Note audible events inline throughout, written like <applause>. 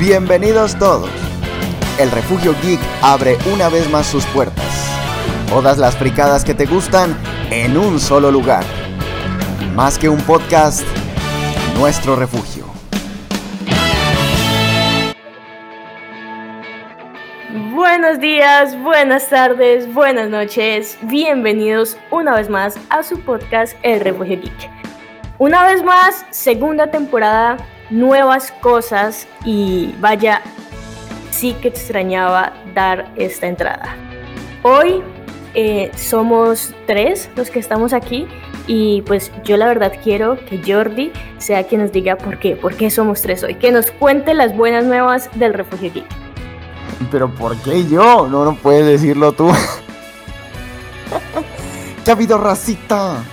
Bienvenidos todos. El Refugio Geek abre una vez más sus puertas. Todas las fricadas que te gustan en un solo lugar. Más que un podcast, nuestro refugio. Buenos días, buenas tardes, buenas noches. Bienvenidos una vez más a su podcast El Refugio Geek. Una vez más, segunda temporada nuevas cosas y vaya, sí que extrañaba dar esta entrada. Hoy eh, somos tres los que estamos aquí y pues yo la verdad quiero que Jordi sea quien nos diga por qué, por qué somos tres hoy, que nos cuente las buenas nuevas del refugio geek. Pero ¿por qué yo? No, no puedes decirlo tú. <laughs> ¿Qué ha habido, racita?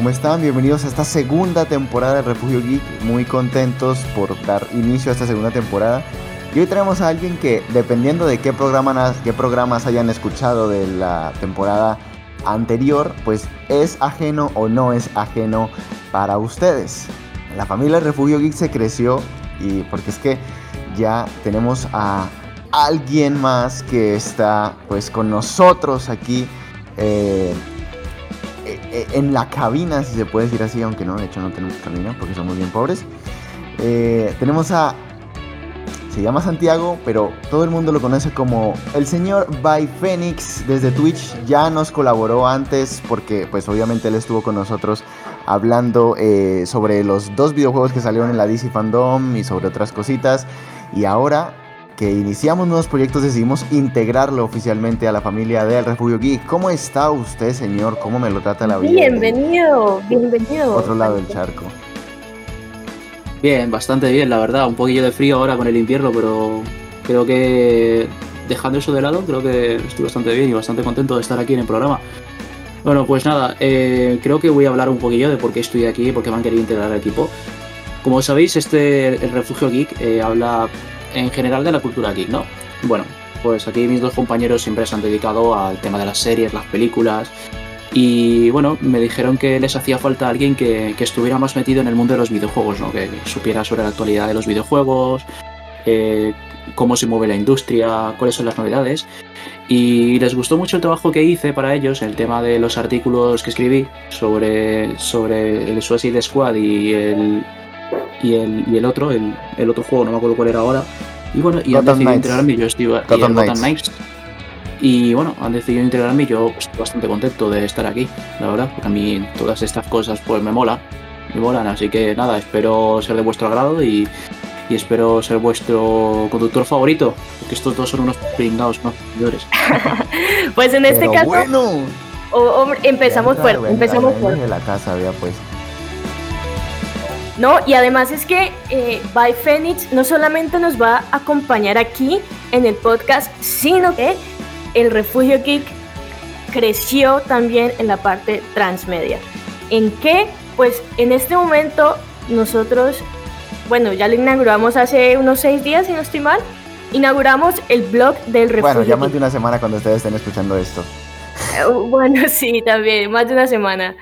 ¿Cómo están? Bienvenidos a esta segunda temporada de Refugio Geek. Muy contentos por dar inicio a esta segunda temporada. Y hoy tenemos a alguien que, dependiendo de qué, programa, qué programas hayan escuchado de la temporada anterior, pues es ajeno o no es ajeno para ustedes. La familia Refugio Geek se creció y porque es que ya tenemos a alguien más que está pues con nosotros aquí. Eh, en la cabina, si se puede decir así, aunque no, de hecho no tenemos cabina porque somos bien pobres. Eh, tenemos a... Se llama Santiago, pero todo el mundo lo conoce como el señor By Phoenix desde Twitch. Ya nos colaboró antes porque pues obviamente él estuvo con nosotros hablando eh, sobre los dos videojuegos que salieron en la DC Fandom y sobre otras cositas. Y ahora que iniciamos nuevos proyectos decidimos integrarlo oficialmente a la familia del Refugio Geek. ¿Cómo está usted, señor? ¿Cómo me lo trata la vida? Bienvenido, bienvenido. Otro lado del charco. Bien, bastante bien, la verdad. Un poquillo de frío ahora con el invierno, pero creo que dejando eso de lado, creo que estoy bastante bien y bastante contento de estar aquí en el programa. Bueno, pues nada, eh, creo que voy a hablar un poquillo de por qué estoy aquí y por qué me han querido integrar al equipo. Como sabéis, este el Refugio Geek eh, habla en general de la cultura geek, ¿no? Bueno, pues aquí mis dos compañeros siempre se han dedicado al tema de las series, las películas. Y bueno, me dijeron que les hacía falta alguien que, estuviera más metido en el mundo de los videojuegos, ¿no? Que supiera sobre la actualidad de los videojuegos, eh, cómo se mueve la industria, cuáles son las novedades. Y les gustó mucho el trabajo que hice para ellos, el tema de los artículos que escribí sobre, sobre el Suicide Squad y el, y el, y el otro, el, el, otro juego, no me acuerdo cuál era ahora. Y bueno, y han decidido integrarme, yo estoy Gotham Knights. Y bueno, han decidido integrarme y yo estoy bastante contento de estar aquí, la verdad, porque a mí todas estas cosas pues me mola me molan, así que nada, espero ser de vuestro agrado y, y espero ser vuestro conductor favorito, porque estos dos son unos pringados, ¿no? Señores. <laughs> pues en este Pero caso... Bueno. empezamos fuerte, empezamos fuerte. la casa había pues. ¿No? Y además es que eh, By Phoenix no solamente nos va a acompañar aquí en el podcast, sino que el Refugio Geek creció también en la parte transmedia. ¿En qué? Pues en este momento nosotros, bueno, ya lo inauguramos hace unos seis días, si no estoy mal, inauguramos el blog del Refugio Bueno, ya más de una semana cuando ustedes estén escuchando esto. Eh, <laughs> Bueno, sí, también, más de una semana.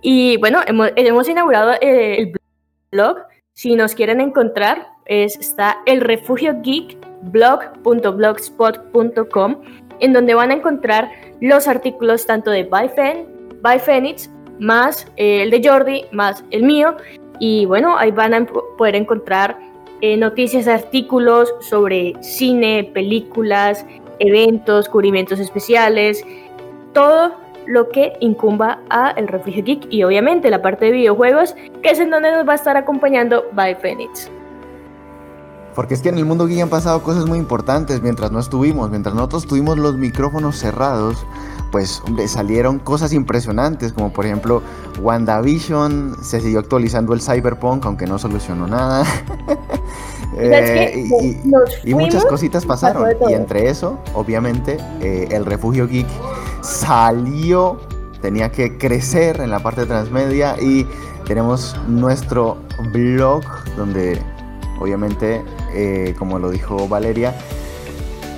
Y bueno, hemos, hemos inaugurado eh, el blog. Si nos quieren encontrar, es, está el refugio geek blog.blogspot.com, en donde van a encontrar los artículos tanto de By, Fen, By Phoenix, más eh, el de Jordi, más el mío. Y bueno, ahí van a poder encontrar eh, noticias, artículos sobre cine, películas, eventos, cubrimientos especiales, todo lo que incumba a el Refugio Geek y obviamente la parte de videojuegos, que es en donde nos va a estar acompañando By Phoenix. Porque es que en el mundo geek han pasado cosas muy importantes mientras no estuvimos, mientras nosotros tuvimos los micrófonos cerrados, pues hombre, salieron cosas impresionantes, como por ejemplo WandaVision, se siguió actualizando el Cyberpunk, aunque no solucionó nada. <laughs> eh, y, y, y, muchas cositas pasaron. Y entre eso, obviamente, eh, el refugio geek salió, tenía que crecer en la parte transmedia y tenemos nuestro blog donde obviamente, eh, como lo dijo Valeria,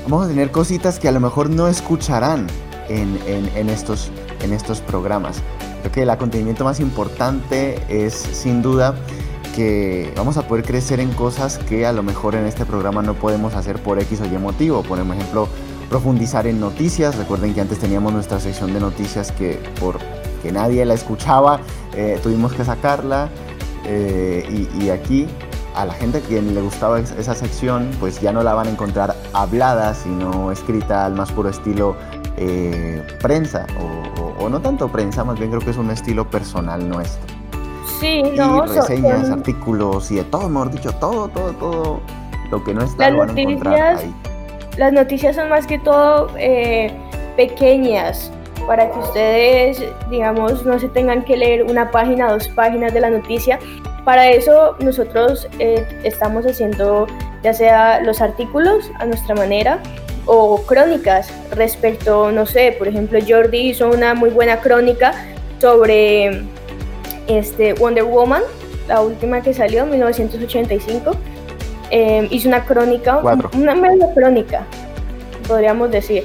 vamos a tener cositas que a lo mejor no escucharán en, estos, en estos programas. Creo que el acontecimiento más importante es sin duda que vamos a poder crecer en cosas que a lo mejor en este programa no podemos hacer por X o Y motivo. Por ejemplo, profundizar en noticias. Recuerden que antes teníamos nuestra sección de noticias que por que nadie la escuchaba, eh, tuvimos que sacarla. Eh, y, aquí a la gente a quien le gustaba esa sección, pues ya no la van a encontrar hablada, sino escrita al más puro estilo eh, prensa, o, no tanto prensa, más bien creo que es un estilo personal nuestro. Sí, no, y reseñas, artículos y de todo, mejor dicho, todo, todo, todo lo que no está lo van a encontrar ahí. Las noticias son más que todo eh, pequeñas, para que ustedes, digamos, no se tengan que leer una página, dos páginas de la noticia. Para eso nosotros eh, estamos haciendo ya sea los artículos a nuestra manera o crónicas respecto, no sé, por ejemplo, Jordi hizo una muy buena crónica sobre este, Wonder Woman, la última que salió, en 1985. Eh, hizo una crónica, una media crónica, podríamos decir,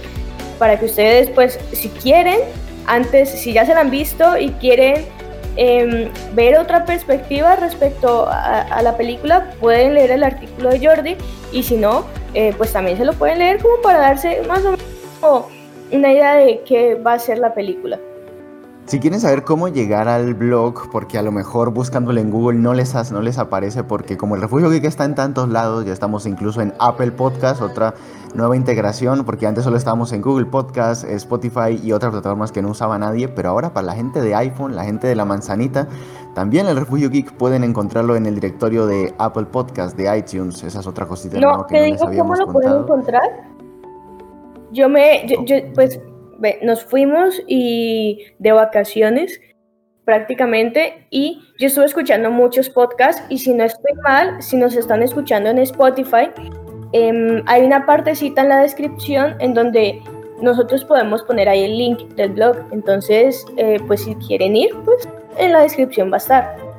para que ustedes, pues, si quieren, antes, si ya se la han visto y quieren em, ver otra perspectiva respecto a, la película, pueden leer el artículo de Jordi y si no, eh, pues también se lo pueden leer como para darse más o menos una idea de qué va a ser la película. Si quieren saber cómo llegar al blog, porque a lo mejor buscándolo en Google no les, no les aparece, porque como el Refugio Geek está en tantos lados, ya estamos incluso en Apple Podcast, otra nueva integración, porque antes solo estábamos en Google Podcast, Spotify y otras plataformas que no usaba nadie, pero ahora para la gente de iPhone, la gente de la manzanita, también el Refugio Geek pueden encontrarlo en el directorio de Apple Podcast, de iTunes, esa es otra cosita no, que no digo cómo lo pueden encontrar. Yo me, yo, pues nos fuimos y de vacaciones prácticamente y yo estuve escuchando muchos podcasts y si no estoy mal, si nos están escuchando en Spotify, em, hay una partecita en la descripción en donde nosotros podemos poner ahí el link del blog. Entonces, eh, pues si quieren ir, pues en la descripción va a estar.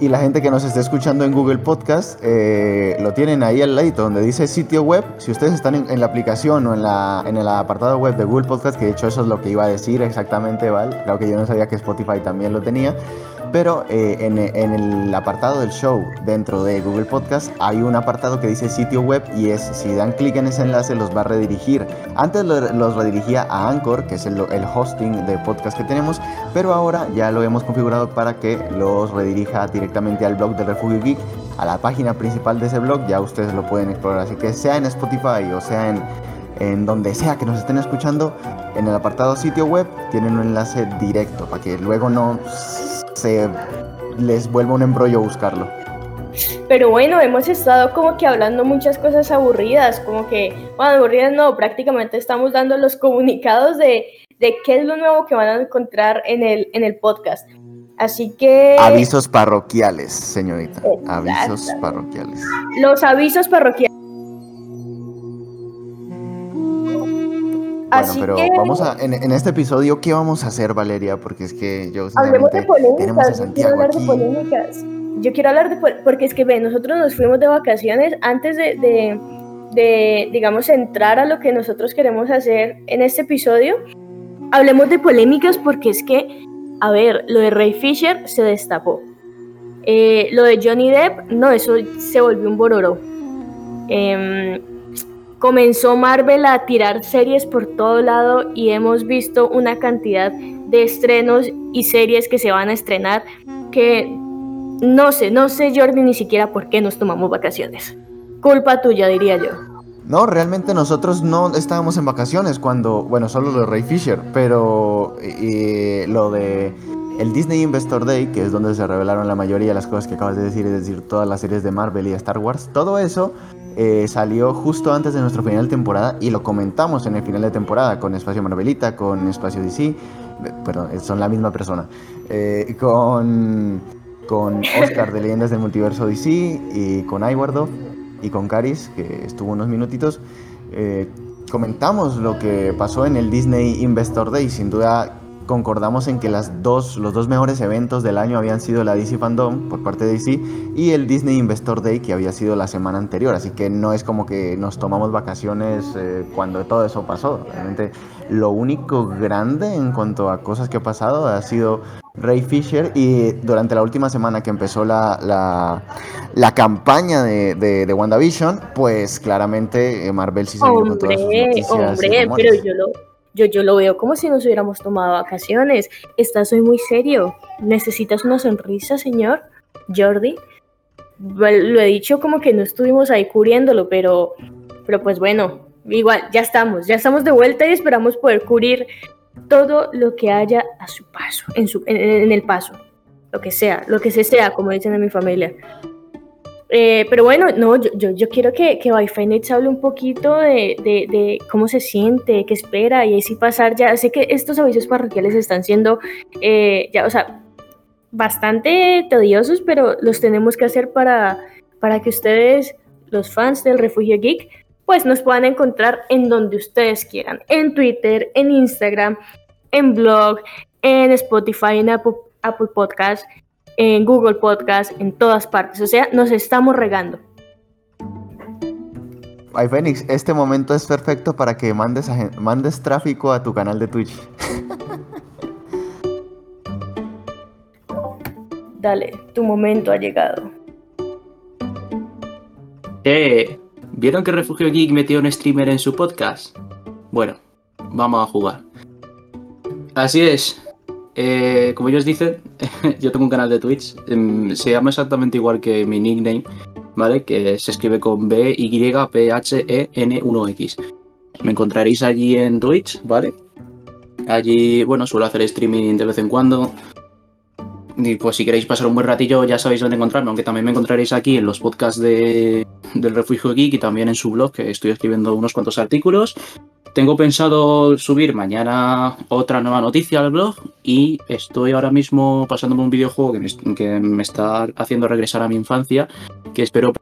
Y la gente que nos esté escuchando en Google Podcast, eh, lo tienen ahí al ladito donde dice sitio web. Si ustedes están en, la aplicación o en, la, en el apartado web de Google Podcast, que de hecho eso es lo que iba a decir exactamente, ¿vale? Claro que yo no sabía que Spotify también lo tenía. Pero eh, en, el apartado del show dentro de Google Podcast hay un apartado que dice sitio web y es si dan clic en ese enlace los va a redirigir. Antes los redirigía a Anchor, que es el, hosting de podcast que tenemos, pero ahora ya lo hemos configurado para que los redirija directamente al blog de Refugio Geek, a la página principal de ese blog, ya ustedes lo pueden explorar. Así que sea en Spotify o sea en, en donde sea que nos estén escuchando, en el apartado sitio web tienen un enlace directo para que luego no se les vuelva un embrollo buscarlo. Pero bueno, hemos estado como que hablando muchas cosas aburridas, como que, bueno, aburridas no, prácticamente estamos dando los comunicados de, de qué es lo nuevo que van a encontrar en el, en el podcast. Así que... Avisos parroquiales, señorita. Avisos parroquiales. Los avisos parroquiales. Bueno, pero vamos a, en, este episodio, ¿qué vamos a hacer, Valeria? Porque es que yo Hablemos de polémicas, yo quiero hablar de polémicas. Yo quiero hablar de porque es que ve, nosotros nos fuimos de vacaciones antes de, de, de, digamos, entrar a lo que nosotros queremos hacer en este episodio. Hablemos de polémicas porque es que, a ver, lo de Ray Fisher se destapó. Eh, lo de Johnny Depp, no, eso se volvió un bororo. Eh, comenzó Marvel a tirar series por todo lado y hemos visto una cantidad de estrenos y series que se van a estrenar que no sé, no sé Jordi ni siquiera por qué nos tomamos vacaciones. Culpa tuya, diría yo. No, realmente nosotros no estábamos en vacaciones cuando, bueno, solo lo de Ray Fisher, pero lo de el Disney Investor Day, que es donde se revelaron la mayoría de las cosas que acabas de decir, es decir, todas las series de Marvel y Star Wars, todo eso eh, salió justo antes de nuestro final de temporada y lo comentamos en el final de temporada con Espacio Marvelita, con Espacio DC, eh, perdón, son la misma persona, eh, con, con Oscar de Leyendas del Multiverso DC y con Iwardo y con Caris, que estuvo unos minutitos. comentamos lo que pasó en el Disney Investor Day, sin duda concordamos en que las dos, los dos mejores eventos del año habían sido la DC Fandom por parte de DC y el Disney Investor Day que había sido la semana anterior. Así que no es como que nos tomamos vacaciones eh, cuando todo eso pasó. Realmente lo único grande en cuanto a cosas que ha pasado ha sido Ray Fisher y durante la última semana que empezó la, la, la campaña de, de, de, WandaVision, pues claramente eh, Marvel sí salió con todas sus noticias Hombre, pero yo lo, yo, yo lo veo como si nos hubiéramos tomado vacaciones. Estás soy muy serio. ¿Necesitas una sonrisa, señor Jordi? Lo he dicho como que no estuvimos ahí cubriéndolo, pero, pero pues bueno, igual, ya estamos, ya estamos de vuelta y esperamos poder cubrir todo lo que haya a su paso, en, su, en, el paso, lo que sea, lo que se sea, como dicen en mi familia. Eh, pero bueno, no, yo, yo, quiero que, que hable un poquito de, de, de, cómo se siente, qué espera y así pasar ya. Sé que estos avisos parroquiales están siendo, eh, ya, o sea, bastante tediosos, pero los tenemos que hacer para, para que ustedes, los fans del Refugio Geek, pues nos puedan encontrar en donde ustedes quieran, en Twitter, en Instagram, en blog, en Spotify, en Apple, Apple en Google Podcast, en todas partes. O sea, nos estamos regando. Ay, Fénix, este momento es perfecto para que mandes, mandes tráfico a tu canal de Twitch. <laughs> Dale, tu momento ha llegado. Eh, ¿Vieron que Refugio Geek metió un streamer en su podcast? Bueno, vamos a jugar. Así es. Eh, como ellos dicen, <laughs> yo tengo un canal de Twitch. Em, se llama exactamente igual que mi nickname, ¿vale? Que se escribe con B, Y, P, H, E, N, 1, X. Me encontraréis allí en Twitch, ¿vale? Allí, bueno, suelo hacer streaming de vez en cuando. Y pues si queréis pasar un buen ratillo ya sabéis dónde encontrarme, aunque también me encontraréis aquí en los podcasts de, del Refugio Geek y también en su blog, que estoy escribiendo unos cuantos artículos. Tengo pensado subir mañana otra nueva noticia al blog y estoy ahora mismo pasándome un videojuego que me, que me está haciendo regresar a mi infancia, que espero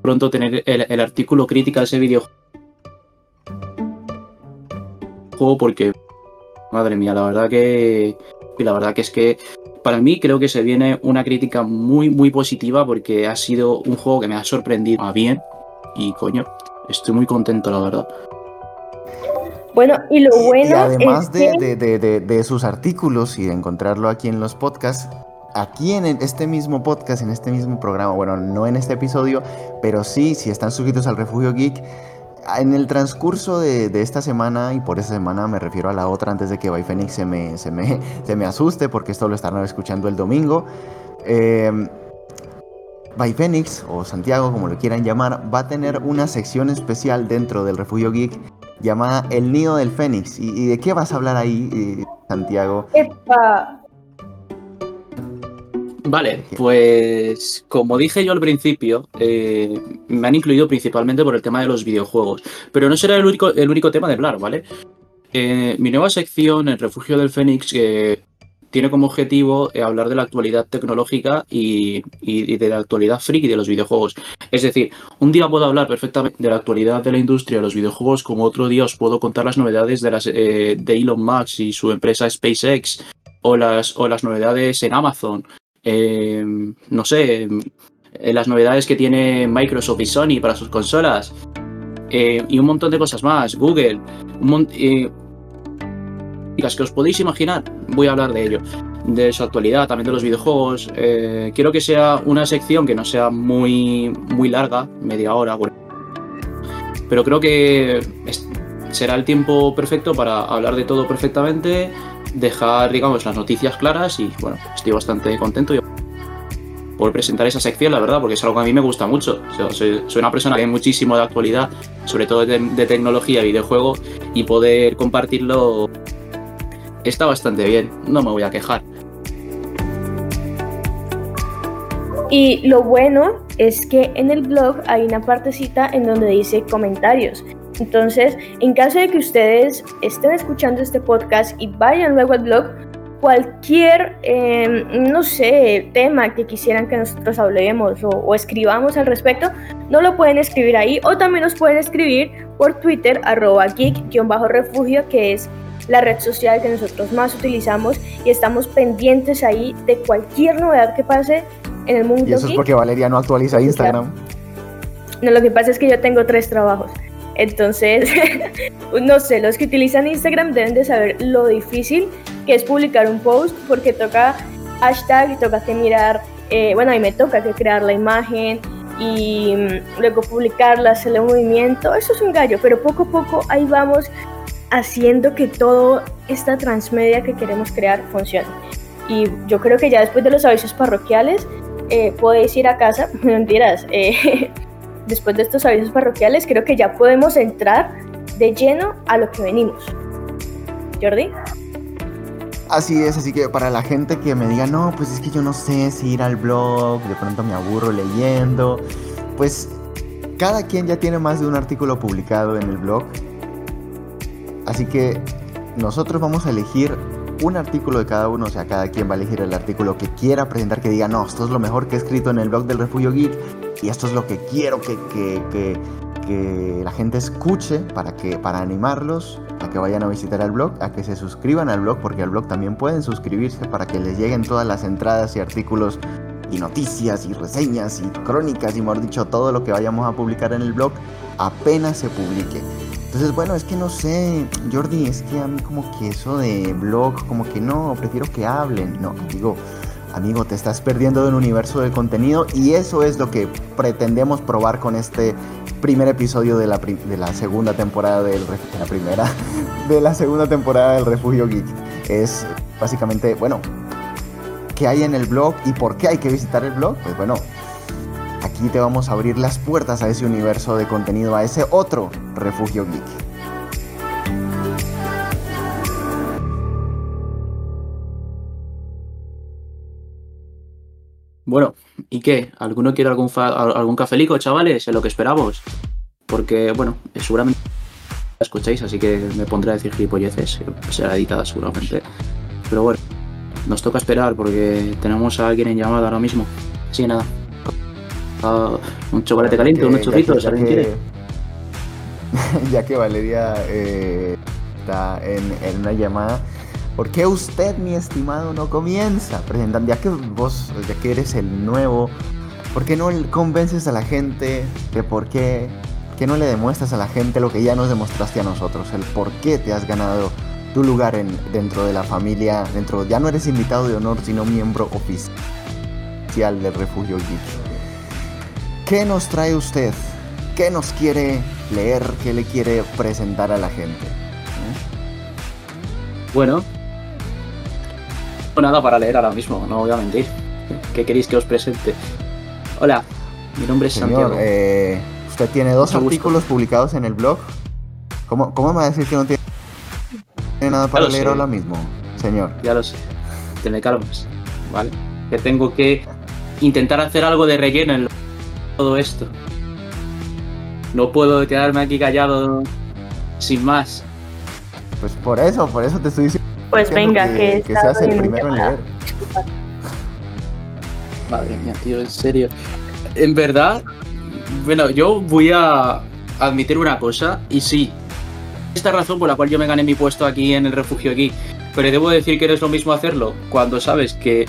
pronto tener el, el artículo crítica de ese videojuego porque, madre mía, la verdad que... Y la verdad que es que para mí creo que se viene una crítica muy, muy positiva porque ha sido un juego que me ha sorprendido a bien y coño, estoy muy contento, la verdad. Bueno, y lo bueno. Y además de, de, de, de, sus artículos y de encontrarlo aquí en los podcasts, aquí en este mismo podcast, en este mismo programa, bueno, no en este episodio, pero sí, si están suscritos al Refugio Geek, en el transcurso de, esta semana, y por esa semana me refiero a la otra antes de que Byfenix se me, se, me, <laughs> se me asuste, porque esto lo estarán escuchando el domingo, eh, Byfenix, o Santiago, como lo quieran llamar, va a tener una sección especial dentro del Refugio Geek llamada El Nido del Fénix. ¿Y, y de qué vas a hablar ahí, eh, Santiago? Epa. Vale, pues como dije yo al principio, eh, me han incluido principalmente por el tema de los videojuegos, pero no será el único, el único tema de hablar, ¿vale? Eh, mi nueva sección, El Refugio del Fénix, eh, tiene como objetivo eh, hablar de la actualidad tecnológica y, y, de la actualidad friki de los videojuegos. Es decir, un día puedo hablar perfectamente de la actualidad de la industria de los videojuegos, como otro día os puedo contar las novedades de, las, de Elon Musk y su empresa SpaceX, o las, o las novedades en Amazon eh, no sé, eh, las novedades que tiene Microsoft y Sony para sus consolas. Eh, y un montón de cosas más, Google, un eh, que os podéis imaginar, voy a hablar de ello, de su actualidad, también de los videojuegos. Quiero que sea una sección que no sea muy, muy larga, media hora, pero creo que será el tiempo perfecto para hablar de todo perfectamente dejar, digamos, las noticias claras y bueno, estoy bastante contento por presentar esa sección, la verdad, porque es algo que a mí me gusta mucho. O sea, soy, una persona que ve muchísimo de actualidad, sobre todo de, de tecnología, videojuego, y poder compartirlo está bastante bien, no me voy a quejar. Y lo bueno es que en el blog hay una partecita en donde dice comentarios. Entonces, en caso de que ustedes estén escuchando este podcast y vayan luego al blog, cualquier, eh, no sé, tema que quisieran que nosotros hablemos o, o, escribamos al respecto, no lo pueden escribir ahí o también nos pueden escribir por Twitter, arroba geek-refugio, que es la red social que nosotros más utilizamos y estamos pendientes ahí de cualquier novedad que pase en el mundo. Y eso geek. es porque Valeria no actualiza Instagram. No, lo que pasa es que yo tengo tres trabajos. Entonces, <laughs> no sé, los que utilizan Instagram deben de saber lo difícil que es publicar un post porque toca hashtag, toca que mirar, eh, bueno, ahí me toca que crear la imagen y mm, luego publicarla, hacerle un movimiento, eso es un gallo, pero poco a poco ahí vamos haciendo que toda esta transmedia que queremos crear funcione. Y yo creo que ya después de los avisos parroquiales eh, podéis ir a casa, <laughs> mentiras, eh, después de estos avisos parroquiales creo que ya podemos entrar de lleno a lo que venimos. Jordi. Así es, así que para la gente que me diga, no, pues es que yo no sé si ir al blog, de pronto me aburro leyendo, pues cada quien ya tiene más de un artículo publicado en el blog. Así que nosotros vamos a elegir un artículo de cada uno, o sea, cada quien va a elegir el artículo que quiera presentar, que diga, no, esto es lo mejor que he escrito en el blog del Refugio Geek y esto es lo que quiero que, que, que, que la gente escuche para, que, para animarlos a que vayan a visitar el blog, a que se suscriban al blog, porque al blog también pueden suscribirse para que les lleguen todas las entradas y artículos y noticias y reseñas y crónicas y mejor dicho todo lo que vayamos a publicar en el blog apenas se publique. Entonces, bueno, es que no sé, Jordi, es que a mí como que eso de blog, como que no, prefiero que hablen. No, digo, amigo, te estás perdiendo de un universo de contenido y eso es lo que pretendemos probar con este primer episodio de la, de la segunda temporada de la primera <laughs> de la segunda temporada del Refugio Geek. Es básicamente, bueno, ¿qué hay en el blog y por qué hay que visitar el blog? Pues bueno, aquí te vamos a abrir las puertas a ese universo de contenido, a ese otro Refugio Geek. Bueno, ¿y qué? ¿Alguno quiere algún, algún cafelico, chavales? En lo que esperamos. Porque, bueno, seguramente la escucháis, así que me pondré a decir gilipolleces. Será editada seguramente. Pero bueno, nos toca esperar porque tenemos a alguien en llamada ahora mismo. Así que nada. Uh, un chocolate caliente, unos churritos, ¿alguien que, quiere? <laughs> ya que Valeria eh, está en, en una llamada. ¿Por qué usted, mi estimado, no comienza presentando? Ya que vos, ya que eres el nuevo, ¿por qué no convences a la gente de por qué, que no le demuestras a la gente lo que ya nos demostraste a nosotros? El por qué te has ganado tu lugar en, dentro de la familia, dentro, ya no eres invitado de honor, sino miembro oficial del Refugio Geek. ¿Qué nos trae usted? ¿Qué nos quiere leer? ¿Qué le quiere presentar a la gente? Bueno, nada para leer ahora mismo, no voy a mentir. ¿Qué queréis que os presente? Hola, mi nombre es Señor, Santiago. eh, usted tiene dos Mucho gusto. artículos publicados en el blog. ¿Cómo, cómo me va a decir que no tiene nada para lo leer sé. ahora mismo, señor? Ya lo sé. Te me calmas, ¿vale? Que tengo que intentar hacer algo de relleno en todo esto. No puedo quedarme aquí callado sin más. Pues por eso, por eso te estoy diciendo Pues venga, que, que está seas el primero en leer. Madre mía, tío, en serio. En verdad, bueno, yo voy a admitir una cosa, y sí, esta razón por la cual yo me gané mi puesto aquí en el refugio aquí, pero debo decir que no es lo mismo hacerlo cuando sabes que,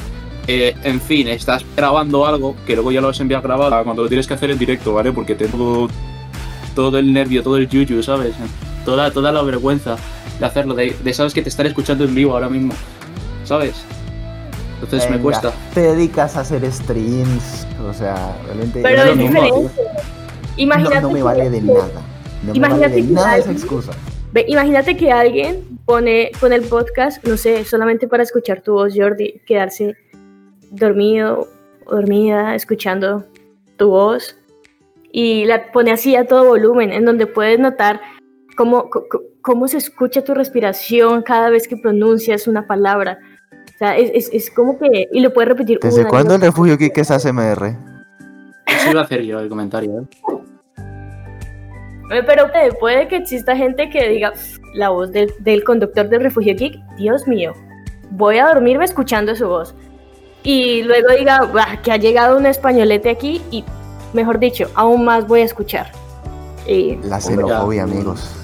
eh, en fin, estás grabando algo, que luego ya lo has enviado grabado, a cuando lo tienes que hacer en directo, ¿vale? Porque tengo todo el nervio, todo el yuyu, ¿sabes? Toda, toda la vergüenza de hacerlo, de, de sabes que te están escuchando en vivo ahora mismo, ¿sabes? Entonces me cuesta. Te dedicas a hacer streams, o sea, realmente Pero es diferente. no, Imagínate no me que- vale de nada. No me vale Imagínate de que nada esa alguien- excusa. Ve, imagínate que alguien pone, pone el podcast, no sé, solamente para escuchar tu voz, Jordi, quedarse dormido dormida escuchando tu voz y la pone así a todo volumen, en donde puedes notar cómo, cómo se escucha tu respiración cada vez que pronuncias una palabra. O sea, es, es, es como que... Y lo puedes repetir ¿Desde una cuándo el refugio Geek es ASMR? Eso iba a hacer yo el comentario, ¿eh? Eh, Pero puede, puede que exista gente que diga la voz del, del conductor del refugio geek, Dios mío, voy a dormirme escuchando su voz. Y luego diga "Bah, que ha llegado un españolete aquí y, mejor dicho, aún más voy a escuchar. Y La xenofobia, amigos.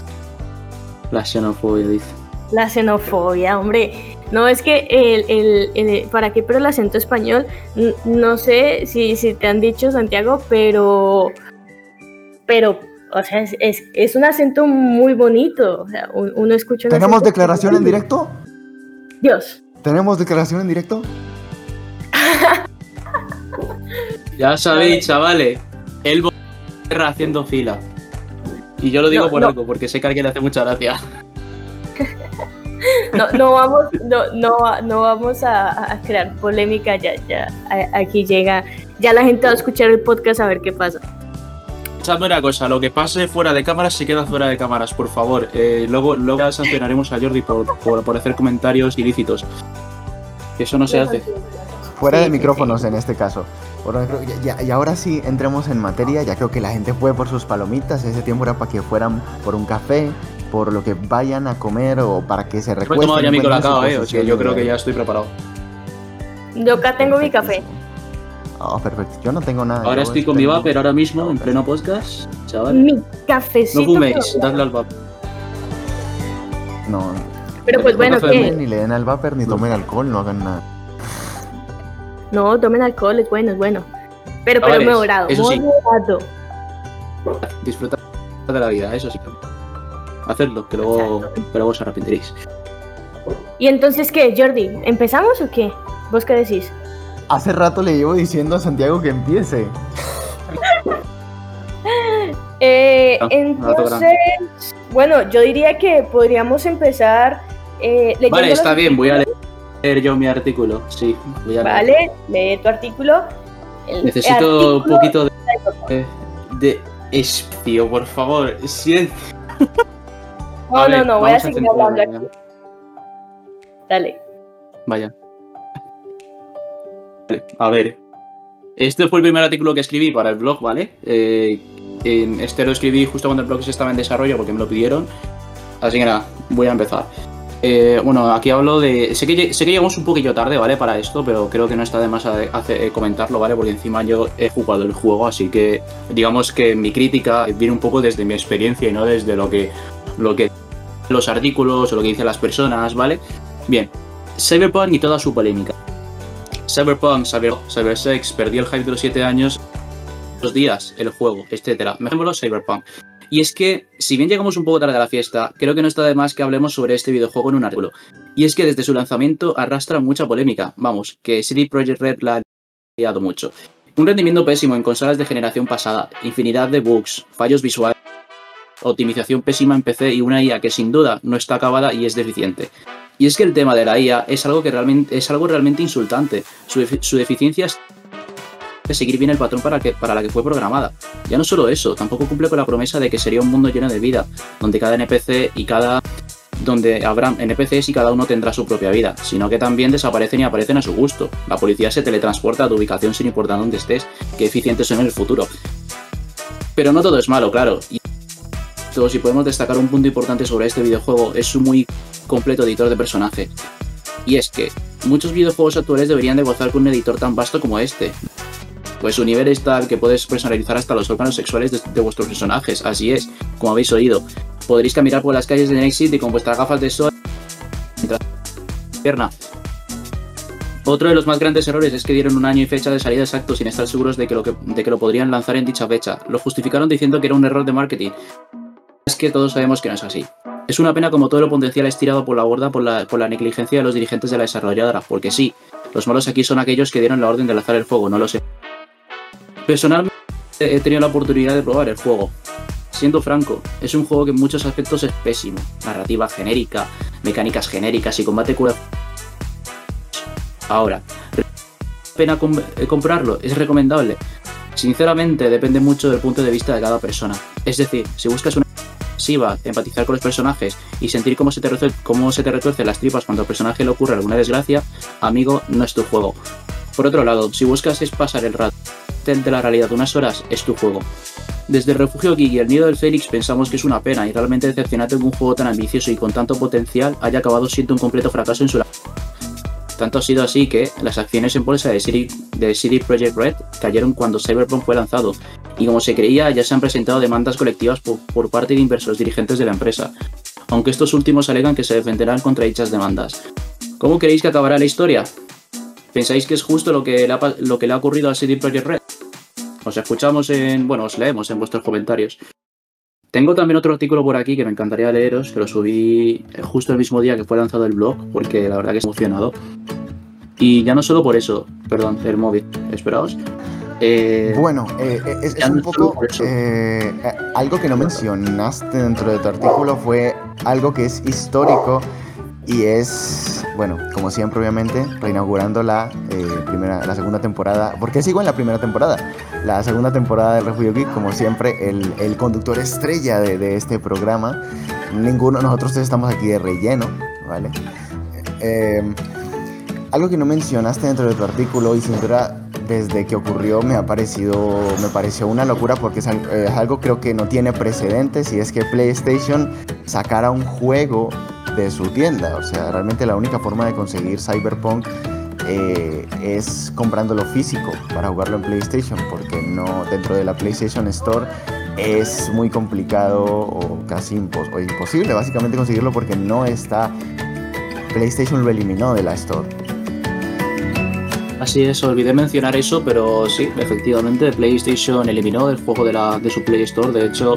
La xenofobia, dice. la xenofobia, hombre. No es que el, el- el- ¿para qué? Pero el acento español, no sé si, si te han dicho, Santiago, pero, pero, o sea, es, es, es un acento muy bonito. O sea, un- uno escucha ¿Tenemos declaración en directo? Dios. ¿Tenemos declaración en directo? <laughs> Ya sabéis, chavales, el guerra haciendo fila. Y yo lo digo No, por no. algo, porque sé que a alguien le hace mucha gracia. <laughs> No, no vamos, no, no, no vamos a, a crear polémica, ya, ya, aquí llega, ya la gente va a escuchar el podcast a ver qué pasa. Escuchadme una cosa, lo que pase fuera de cámaras se queda fuera de cámaras, por favor. Eh, luego, luego sancionaremos a Jordi por, por, por hacer comentarios ilícitos. Eso no se hace. Fuera Sí, de sí, micrófonos en este caso. Que y ahora sí entremos en materia. Ya creo que la gente fue por sus palomitas. Ese tiempo era para que fueran por un café, por lo que vayan a comer o para que se He recuesten. tomado ya mi colacao, eh. O sea, yo creo que ya estoy preparado. Yo acá tengo mi café. Oh, perfecto. Yo no tengo nada. Ahora yo estoy con mi tengo- vapor ahora mismo, en pleno podcast. Chaval. Mi cafecito. No fuméis, pero- dadle al vapor. No, Pero pues bueno, ¿qué? ni le den al vapor ni tomen alcohol, no hagan nada. No, tomen alcohol, es bueno, es bueno. Pero, pero Chavales, moderado, eso sí. moderado. Disfrutad de la vida, eso sí. Hacedlo, que luego, que luego os arrepentiréis. ¿Y entonces qué, Jordi? ¿Empezamos o qué? ¿Vos qué decís? Hace rato le llevo diciendo a Santiago que empiece. <laughs> Eh, Ah, entonces, bueno, yo diría que podríamos empezar eh, leyendo Vale, está bien, voy a artículos, leer yo mi artículo. Sí, voy a leer. Vale, lee tu artículo. El Necesito un poquito de, de espacio, por favor. Silencio. <laughs> No, A no, ver, no, voy a seguir hablando aquí. Dale. Vaya. Vale, <laughs> a ver. Este fue el primer artículo que escribí para el blog, ¿vale? Eh, en este lo escribí justo cuando el blog se estaba en desarrollo porque me lo pidieron. Así que nada, voy a empezar. Eh, bueno, aquí hablo de. Sé que, llegamos un poquillo tarde, ¿vale? Para esto, pero creo que no está de más eh, comentarlo, ¿vale? Porque encima yo he jugado el juego, así que digamos que mi crítica viene un poco desde mi experiencia y no desde lo que, lo que los artículos o lo que dicen las personas, ¿vale? Bien, Cyberpunk y toda su polémica. Cyberpunk, Cyber, Cybersex, perdió el hype de los 7 años, los días, el juego, etcétera. Mejémoslo Cyberpunk. Y es que, si bien llegamos un poco tarde a la fiesta, creo que no está de más que hablemos sobre este videojuego en un artículo. Y es que desde su lanzamiento arrastra mucha polémica. Vamos, que CD Projekt Red la ha liado mucho. Un rendimiento pésimo en consolas de generación pasada, infinidad de bugs, fallos visuales, optimización pésima en PC y una IA que sin duda no está acabada y es deficiente. Y es que el tema de la IA es algo que realmente es algo realmente insultante. Su, su deficiencia es seguir bien el patrón para, que, para la que fue programada. Ya no solo eso, tampoco cumple con la promesa de que sería un mundo lleno de vida, donde cada NPC y cada donde habrá NPCs y cada uno tendrá su propia vida, sino que también desaparecen y aparecen a su gusto. La policía se teletransporta a tu ubicación sin importar dónde estés, qué eficientes son en el futuro. Pero no todo es malo, claro. Y si podemos destacar un punto importante sobre este videojuego, es su muy completo editor de personajes. Y es que muchos videojuegos actuales deberían de gozar con un editor tan vasto como este. Pues su nivel es tal que puedes personalizar hasta los órganos sexuales de, vuestros personajes, así es, como habéis oído. Podréis caminar por las calles de Next City con vuestras gafas de sol mientras pierna. Otro de los más grandes errores es que dieron un año y fecha de salida exacto sin estar seguros de que, lo que, de que lo podrían lanzar en dicha fecha. Lo justificaron diciendo que era un error de marketing. Es que todos sabemos que no es así. Es una pena como todo lo potencial es tirado por la borda por la, por la negligencia de los dirigentes de la desarrolladora, porque sí, los malos aquí son aquellos que dieron la orden de lanzar el fuego, no lo sé. Personalmente he tenido la oportunidad de probar el juego. Siendo franco, es un juego que en muchos aspectos es pésimo. Narrativa genérica, mecánicas genéricas y combate cura. Ahora, ¿pena eh, comprarlo? ¿Es recomendable? Sinceramente, depende mucho del punto de vista de cada persona. Es decir, si buscas una pasiva, empatizar con los personajes y sentir cómo se te cómo se te retuercen las tripas cuando al personaje le ocurre alguna desgracia, amigo, no es tu juego. Por otro lado, si buscas es pasar el rato de la realidad unas horas, es tu juego. Desde el Refugio Geek y el Nido del Félix pensamos que es una pena y realmente decepcionante que un juego tan ambicioso y con tanto potencial haya acabado siendo un completo fracaso en su Tanto ha sido así que las acciones en bolsa de CD, de CD Projekt Red cayeron cuando Cyberpunk fue lanzado, y como se creía ya se han presentado demandas colectivas por, por parte de inversores dirigentes de la empresa, aunque estos últimos alegan que se defenderán contra dichas demandas. ¿Cómo creéis que acabará la historia? ¿Pensáis que es justo lo que le ha, lo que le ha ocurrido a CD Projekt Red? Os escuchamos en. Bueno, os leemos en vuestros comentarios. Tengo también otro artículo por aquí que me encantaría leeros, que lo subí justo el mismo día que fue lanzado el blog, porque la verdad que estoy emocionado. Y ya no solo por eso, perdón, el móvil, esperaos. Eh, bueno, eh, eh, es, un poco algo que no mencionaste dentro de tu artículo fue algo que es histórico y es, bueno, como siempre obviamente, reinaugurando la, primera, la segunda temporada, porque sigo en la primera temporada, la segunda temporada del Refugio Geek, como siempre, el, conductor estrella de, este programa, ninguno, nosotros estamos aquí de relleno, ¿vale? algo que no mencionaste dentro de tu artículo y sin duda desde que ocurrió me ha parecido, me pareció una locura porque es algo, creo que no tiene precedentes y es que PlayStation sacara un juego de su tienda. O sea, realmente la única forma de conseguir Cyberpunk eh, es comprándolo físico para jugarlo en PlayStation porque no dentro de la PlayStation Store es muy complicado o casi imposible básicamente conseguirlo porque no está PlayStation lo eliminó de la Store. Así es, olvidé mencionar eso, pero sí, efectivamente, PlayStation eliminó el juego de, la, de su Play Store. De hecho,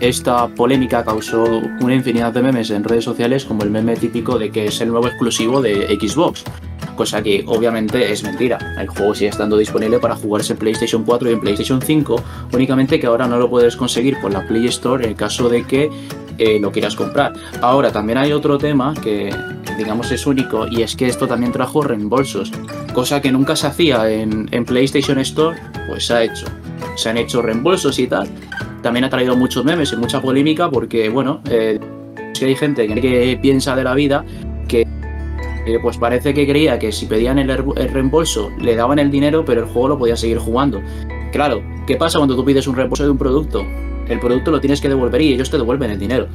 esta polémica causó una infinidad de memes en redes sociales, como el meme típico de que es el nuevo exclusivo de Xbox. Cosa que obviamente es mentira. El juego sigue estando disponible para jugarse en PlayStation 4 y en PlayStation 5, únicamente que ahora no lo puedes conseguir por la Play Store en el caso de que eh, lo quieras comprar. Ahora, también hay otro tema que, digamos, es único y es que esto también trajo reembolsos, cosa que nunca se hacía en, PlayStation Store, pues se ha hecho. Se han hecho reembolsos y tal. También ha traído muchos memes y mucha polémica porque, bueno, eh, si hay gente que, piensa de la vida que pues parece que creía que si pedían el, el, reembolso le daban el dinero, pero el juego lo podía seguir jugando. Claro, ¿qué pasa cuando tú pides un reembolso de un producto? el producto lo tienes que devolver y ellos te devuelven el dinero.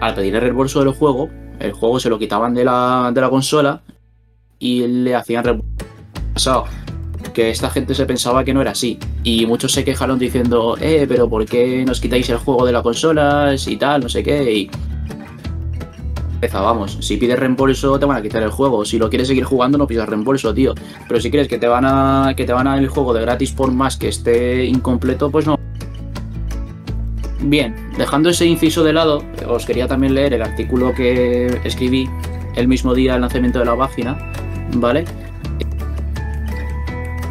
Al pedir el reembolso del juego, el juego se lo quitaban de la, de la consola y le hacían reembolso. Que esta gente se pensaba que no era así. Y muchos se quejaron diciendo, eh, pero ¿por qué nos quitáis el juego de la consola y tal, no sé qué? Y vamos, si pides reembolso te van a quitar el juego. Si lo quieres seguir jugando, no pidas reembolso, tío. Pero si quieres que te van a que te van a dar el juego de gratis por más que esté incompleto, pues no. Bien, dejando ese inciso de lado, os quería también leer el artículo que escribí el mismo día del lanzamiento de la página, ¿vale?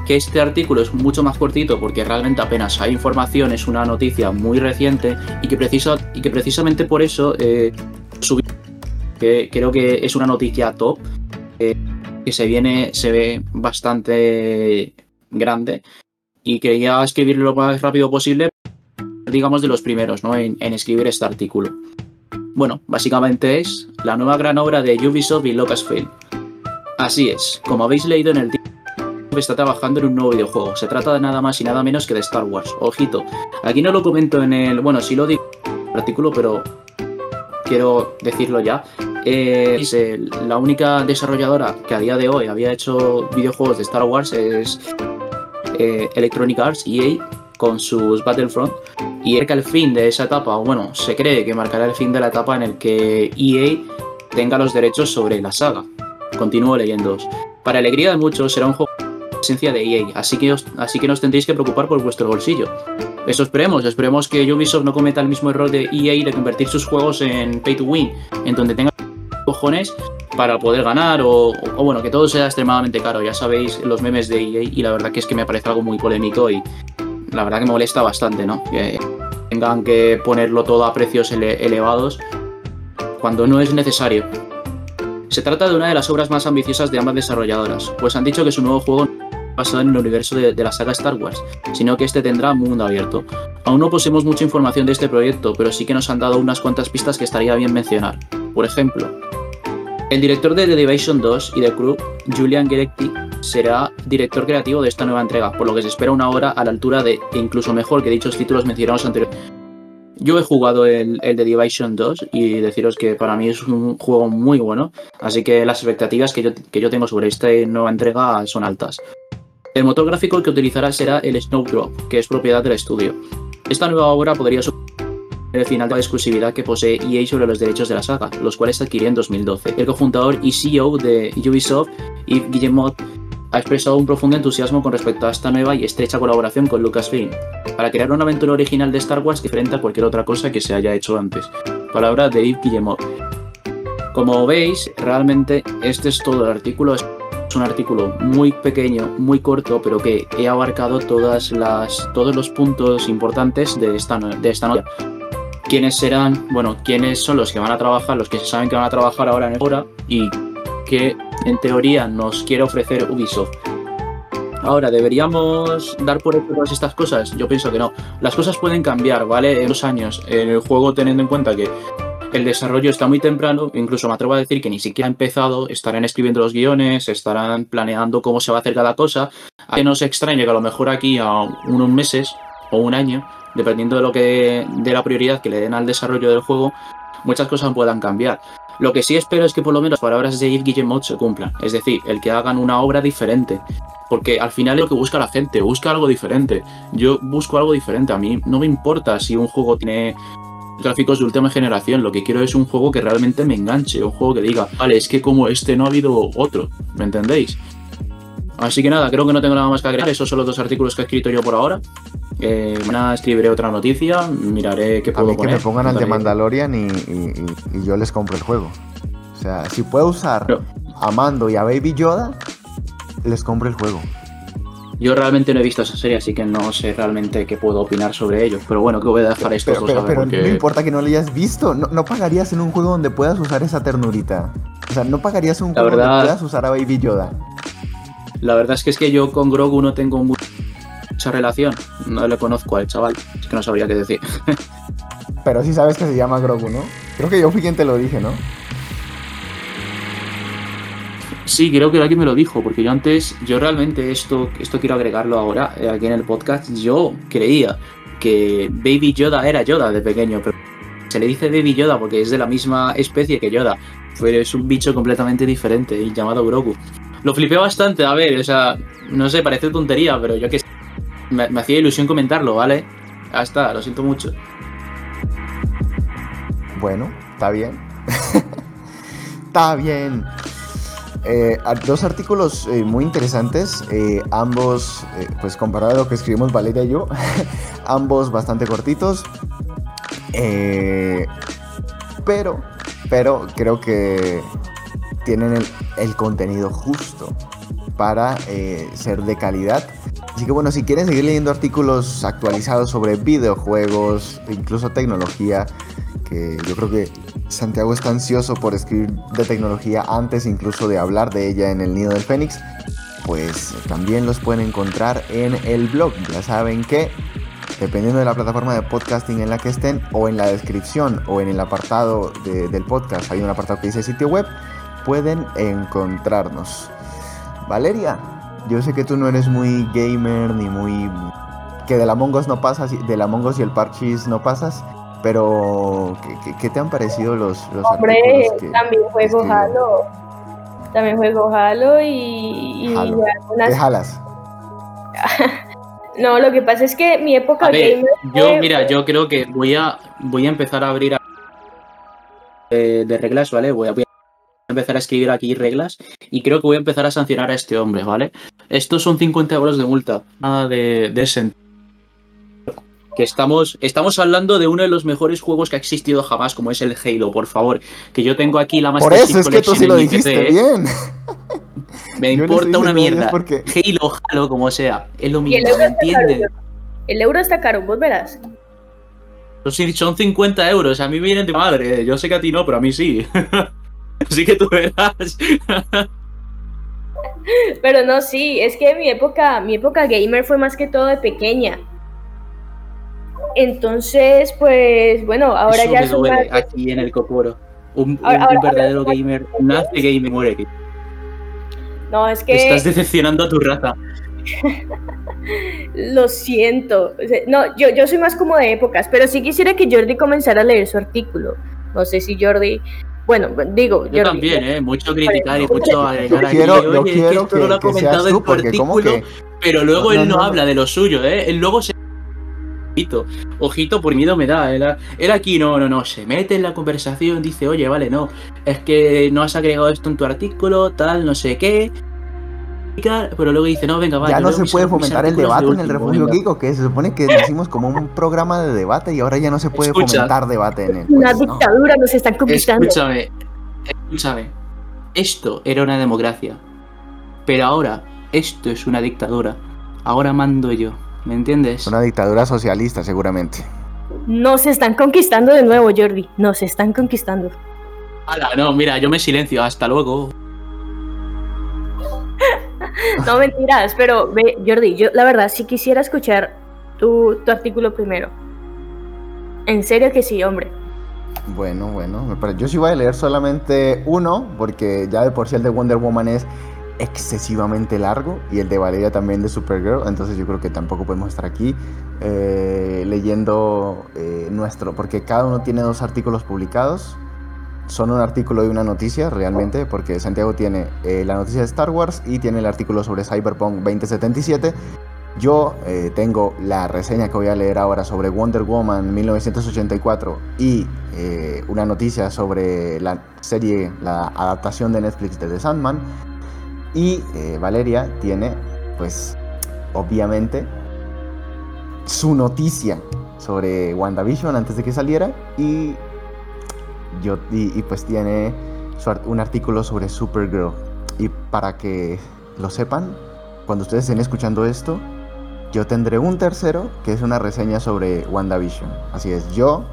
Que este artículo es mucho más cortito porque realmente apenas hay información, es una noticia muy reciente y que, precisa, y que precisamente por eso eh, subí, que creo que es una noticia top, eh, que se viene, se ve bastante grande y quería escribirlo lo más rápido posible digamos, de los primeros ¿no? en, escribir este artículo. Bueno, básicamente es la nueva gran obra de Ubisoft y Lucasfilm. Así es, como habéis leído en el título, está trabajando en un nuevo videojuego. Se trata de nada más y nada menos que de Star Wars. Ojito, aquí no lo comento en el... Bueno, sí lo digo en el artículo, pero quiero decirlo ya. Eh, es la única desarrolladora que a día de hoy había hecho videojuegos de Star Wars es eh, Electronic Arts, EA, con sus Battlefront y marca el fin de esa etapa, o bueno, se cree que marcará el fin de la etapa en el que EA tenga los derechos sobre la saga. Continúo leyendo. Para alegría de muchos, será un juego de esencia de EA, así que, os, así que no os tendréis que preocupar por vuestro bolsillo. Eso esperemos, esperemos que Ubisoft no cometa el mismo error de EA de convertir sus juegos en pay to win, en donde tenga cojones para poder ganar o, o, bueno, que todo sea extremadamente caro. Ya sabéis los memes de EA y la verdad que es que me parece algo muy polémico y la verdad que me molesta bastante, ¿no? Que tengan que ponerlo todo a precios elevados cuando no es necesario. Se trata de una de las obras más ambiciosas de ambas desarrolladoras, pues han dicho que su nuevo juego no basado en el universo de, de, la saga Star Wars, sino que este tendrá mundo abierto. Aún no poseemos mucha información de este proyecto, pero sí que nos han dado unas cuantas pistas que estaría bien mencionar. Por ejemplo, el director de The Division 2 y The Crew, Julian Geretti, será director creativo de esta nueva entrega, por lo que se espera una obra a la altura de, e incluso mejor que dichos títulos mencionados anteriormente. Yo he jugado el, el The Division 2 y deciros que para mí es un juego muy bueno, así que las expectativas que yo, que yo tengo sobre esta nueva entrega son altas. El motor gráfico que utilizará será el Snowdrop, que es propiedad del estudio. Esta nueva obra podría ser el final de la exclusividad que posee EA sobre los derechos de la saga, los cuales adquirió en 2012. El cofundador y CEO de Ubisoft, Yves Guillemot, ha expresado un profundo entusiasmo con respecto a esta nueva y estrecha colaboración con Lucasfilm, para crear una aventura original de Star Wars diferente a cualquier otra cosa que se haya hecho antes. Palabra de Yves Guillemot. Como veis, realmente este es todo el artículo. Un artículo muy pequeño, muy corto, pero que he abarcado todas las, todos los puntos importantes de esta, de esta nota. ¿Quiénes serán? Bueno, ¿quiénes son los que van a trabajar, los que se saben que van a trabajar ahora en el hora y que en teoría nos quiere ofrecer Ubisoft? Ahora, ¿deberíamos dar por hecho todas estas cosas? Yo pienso que no. Las cosas pueden cambiar, ¿vale? En dos años. En el juego, teniendo en cuenta que el desarrollo está muy temprano, incluso me atrevo a decir que ni siquiera ha empezado, estarán escribiendo los guiones, estarán planeando cómo se va a hacer cada cosa. A que no se extrañe que a lo mejor aquí a unos meses o un año, dependiendo de lo que de la prioridad que le den al desarrollo del juego, muchas cosas puedan cambiar. Lo que sí espero es que por lo menos las palabras de Yves Guillemot se cumplan, es decir, el que hagan una obra diferente, porque al final es lo que busca la gente, busca algo diferente. Yo busco algo diferente, a mí no me importa si un juego tiene gráficos de última generación. Lo que quiero es un juego que realmente me enganche, un juego que diga, vale, es que como este no ha habido otro, ¿me entendéis? Así que nada, creo que no tengo nada más que agregar. Esos son los dos artículos que he escrito yo por ahora. Eh, mañana escribiré otra noticia, miraré qué A puedo mí que poner. me pongan al de Mandalorian y, y- y- y yo les compro el juego. O sea, si puedo usar Pero- a Mando y a Baby Yoda, les compro el juego. Yo realmente no he visto esa serie, así que no sé realmente qué puedo opinar sobre ellos. Pero bueno, que voy a dejar a estos Pero, pero, pero porque- no importa que no lo hayas visto. No, no pagarías en un juego donde puedas usar esa ternurita. O sea, no pagarías en un La juego verdad- donde puedas usar a Baby Yoda. La verdad es que es que yo con Grogu no tengo mucha relación. No le conozco al chaval, es que no sabría qué decir. <laughs> Pero sí sabes que se llama Grogu, ¿no? Creo que yo fui quien te lo dije, ¿no? Sí, creo que alguien me lo dijo, porque yo antes, yo realmente esto, esto quiero agregarlo ahora, eh, aquí en el podcast, yo creía que Baby Yoda era Yoda de pequeño, pero se le dice Baby Yoda porque es de la misma especie que Yoda, pero es un bicho completamente diferente, llamado Grogu. Lo flipé bastante, a ver, o sea, no sé, parece tontería, pero yo que sé, me, me hacía ilusión comentarlo, ¿vale? Ya está, lo siento mucho. Bueno, está bien. <laughs> está bien. Eh, dos artículos eh, muy interesantes, eh, ambos, pues comparado a lo que escribimos Valeria y yo, <laughs> ambos bastante cortitos. Pero, pero creo que tienen el, contenido justo para ser de calidad. Así que bueno, si quieren seguir leyendo artículos actualizados sobre videojuegos, incluso tecnología, que yo creo que Santiago está ansioso por escribir de tecnología antes incluso de hablar de ella en el Nido del Fénix, pues también los pueden encontrar en el blog. Ya saben que dependiendo de la plataforma de podcasting en la que estén o en la descripción o en el apartado de- del podcast, hay un apartado que dice sitio web, pueden encontrarnos. Valeria, yo sé que tú no eres muy gamer ni muy... que de la Us no pasas, de la Us y el Parchis no pasas, pero ¿qué, te han parecido los, los Hombre, que- también juego escriben? Halo. También juego Halo y, y Halo. algunas- ¿Qué jalas? <laughs> No, lo que pasa es que mi época A ver, gamer yo, fue- mira, yo creo que voy a, voy a empezar a abrir a- de, de reglas, ¿vale? Voy a, voy a empezar a escribir aquí reglas y creo que voy a empezar a sancionar a este hombre, ¿vale? Estos son 50 euros de multa, nada de, de sen- Que estamos, estamos hablando de uno de los mejores juegos que ha existido jamás, como es el Halo, por favor. Que yo tengo aquí la Master Por eso Chief es que tú sí lo dijiste PC, ¿eh? bien. <laughs> Me Yo importa una mierda. porque- Halo, Halo, como sea. Es lo mismo, euro ¿me está caro, entiendes? El euro está caro, vos verás. Son son 50 euros, a mí me vienen de madre. Yo sé que a ti no, pero a mí sí. <laughs> Así que tú verás. <laughs> Pero no, sí, es que mi época, mi época gamer fue más que todo de pequeña. Entonces, pues, bueno, ahora Eso ya me duele aquí en el cocoro. Un, un- Ahora- un ahora- verdadero gamer nace gamer y muere. No, es que Estás decepcionando a tu raza. <laughs> lo siento. No, yo, yo soy más como de épocas, pero sí quisiera que Jordi comenzara a leer su artículo. No sé si Jordi. Bueno, digo, Yo Jordi. también, ¿eh? Mucho criticar y mucho Yo agregar aquí. quiero, yo es que quiero no lo ha que, que seas comentado en tu artículo, que... pero luego No, él no, no, no. habla de lo suyo, ¿eh? Él luego se... Ojito, ojito, por miedo me da. Él, él aquí no, no, no, se mete en la conversación, dice, oye, vale, no, es que no has agregado esto en tu artículo, tal, no sé qué. pero luego dice, no, venga, va. Ya no se puede fomentar el debate de en el refugio. Kiko, que se supone que nacimos como un programa de debate y ahora ya no se puede Escucha. fomentar debate en él. Una Pues, no. dictadura nos están conquistando. Escúchame, escúchame. Esto era una democracia. Pero ahora, esto es una dictadura. Ahora mando yo. ¿Me entiendes? Una dictadura socialista, seguramente. Nos están conquistando de nuevo, Jordi. Nos están conquistando. Ala, no, mira, yo me silencio. Hasta luego. <laughs> No mentiras, pero ve, Jordi, yo la verdad sí quisiera escuchar tu, tu artículo primero. En serio que sí, hombre. Bueno, bueno, yo sí voy a leer solamente uno, porque ya de por sí el de Wonder Woman es excesivamente largo y el de Valeria también de Supergirl, entonces yo creo que tampoco podemos estar aquí eh, leyendo eh, nuestro, porque cada uno tiene dos artículos publicados, son un artículo y una noticia realmente, porque Santiago tiene eh, la noticia de Star Wars y tiene el artículo sobre Cyberpunk 2077. Yo tengo la reseña que voy a leer ahora sobre Wonder Woman 1984 y una noticia sobre la serie, la adaptación de Netflix de The Sandman. Y eh, Valeria tiene, pues, obviamente, su noticia sobre WandaVision antes de que saliera. Y yo y, y, pues tiene su un artículo sobre Supergirl. Y para que lo sepan, cuando ustedes estén escuchando esto, yo tendré un tercero que es una reseña sobre WandaVision. Así es, yo.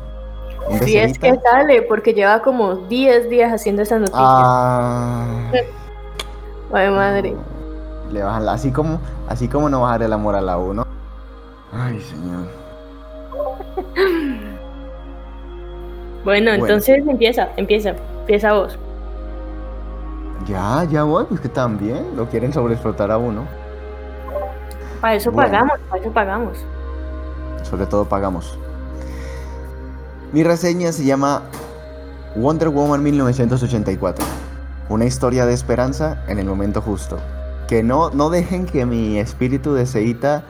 Si es que sale, porque lleva como 10 días haciendo esta noticia. ah, Ay, madre. Le bajan la, así como, así como no bajar el amor a la uno. Ay, señor. <laughs> Bueno, Bueno. entonces empieza, empieza, empieza vos. Ya, ya voy, pues que también lo quieren sobreexplotar a uno. Para eso Bueno. pagamos, para eso pagamos. Sobre todo pagamos. Mi reseña se llama Wonder Woman 1984. Una historia de esperanza en el momento justo. Que no, no dejen que mi espíritu de Seita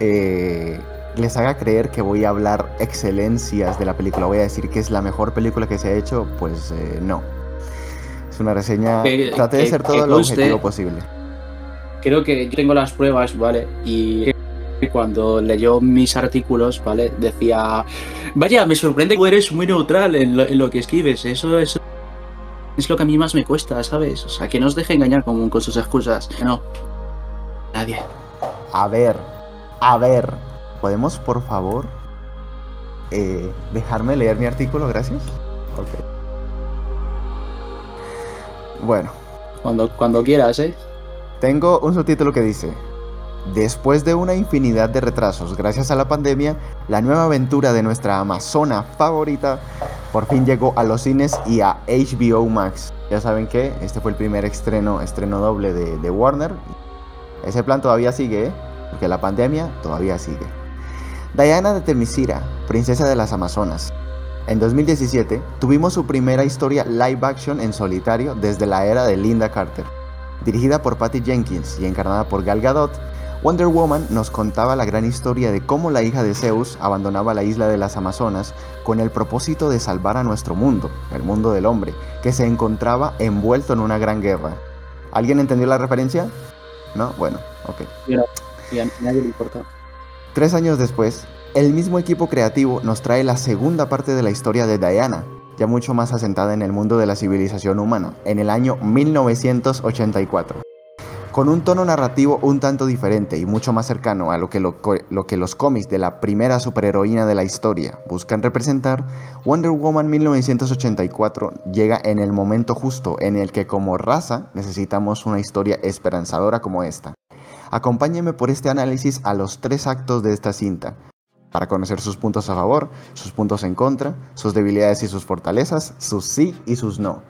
eh, les haga creer que voy a hablar excelencias de la película. Voy a decir que es la mejor película que se ha hecho. Pues eh, no. Es una reseña. Que- Traté de ser todo lo objetivo posible. Creo que yo tengo las pruebas, ¿vale? Y cuando leyó mis artículos, ¿vale? Decía, vaya, me sorprende que eres muy neutral en lo, en lo que escribes. Eso, eso es lo que a mí más me cuesta, ¿sabes? O sea, que no os deje engañar con, con sus excusas. No. Nadie. A ver, a ver, ¿podemos por favor eh, dejarme leer mi artículo? Gracias. Ok. Bueno, Cuando, cuando quieras, ¿eh? tengo un subtítulo que dice, después de una infinidad de retrasos gracias a la pandemia, la nueva aventura de nuestra amazona favorita por fin llegó a los cines y a HBO Max. Ya saben que este fue el primer estreno, estreno doble de, de Warner. Ese plan todavía sigue, ¿eh? porque la pandemia todavía sigue. Diana de Temisira, princesa de las Amazonas. En 2017 tuvimos su primera historia live action en solitario desde la era de Linda Carter. Dirigida por Patty Jenkins y encarnada por Gal Gadot, Wonder Woman nos contaba la gran historia de cómo la hija de Zeus abandonaba la isla de las Amazonas con el propósito de salvar a nuestro mundo, el mundo del hombre, que se encontraba envuelto en una gran guerra. ¿Alguien entendió la referencia? ¿No? Bueno, ok. Y a nadie le importa. Tres años después, el mismo equipo creativo nos trae la segunda parte de la historia de Diana, ya mucho más asentada en el mundo de la civilización humana, en el año 1984. Con un tono narrativo un tanto diferente y mucho más cercano a lo que, los cómics de la primera superheroína de la historia buscan representar, Wonder Woman 1984 llega en el momento justo en el que como raza necesitamos una historia esperanzadora como esta. Acompáñenme por este análisis a los tres actos de esta cinta, para conocer sus puntos a favor, sus puntos en contra, sus debilidades y sus fortalezas, sus sí y sus no.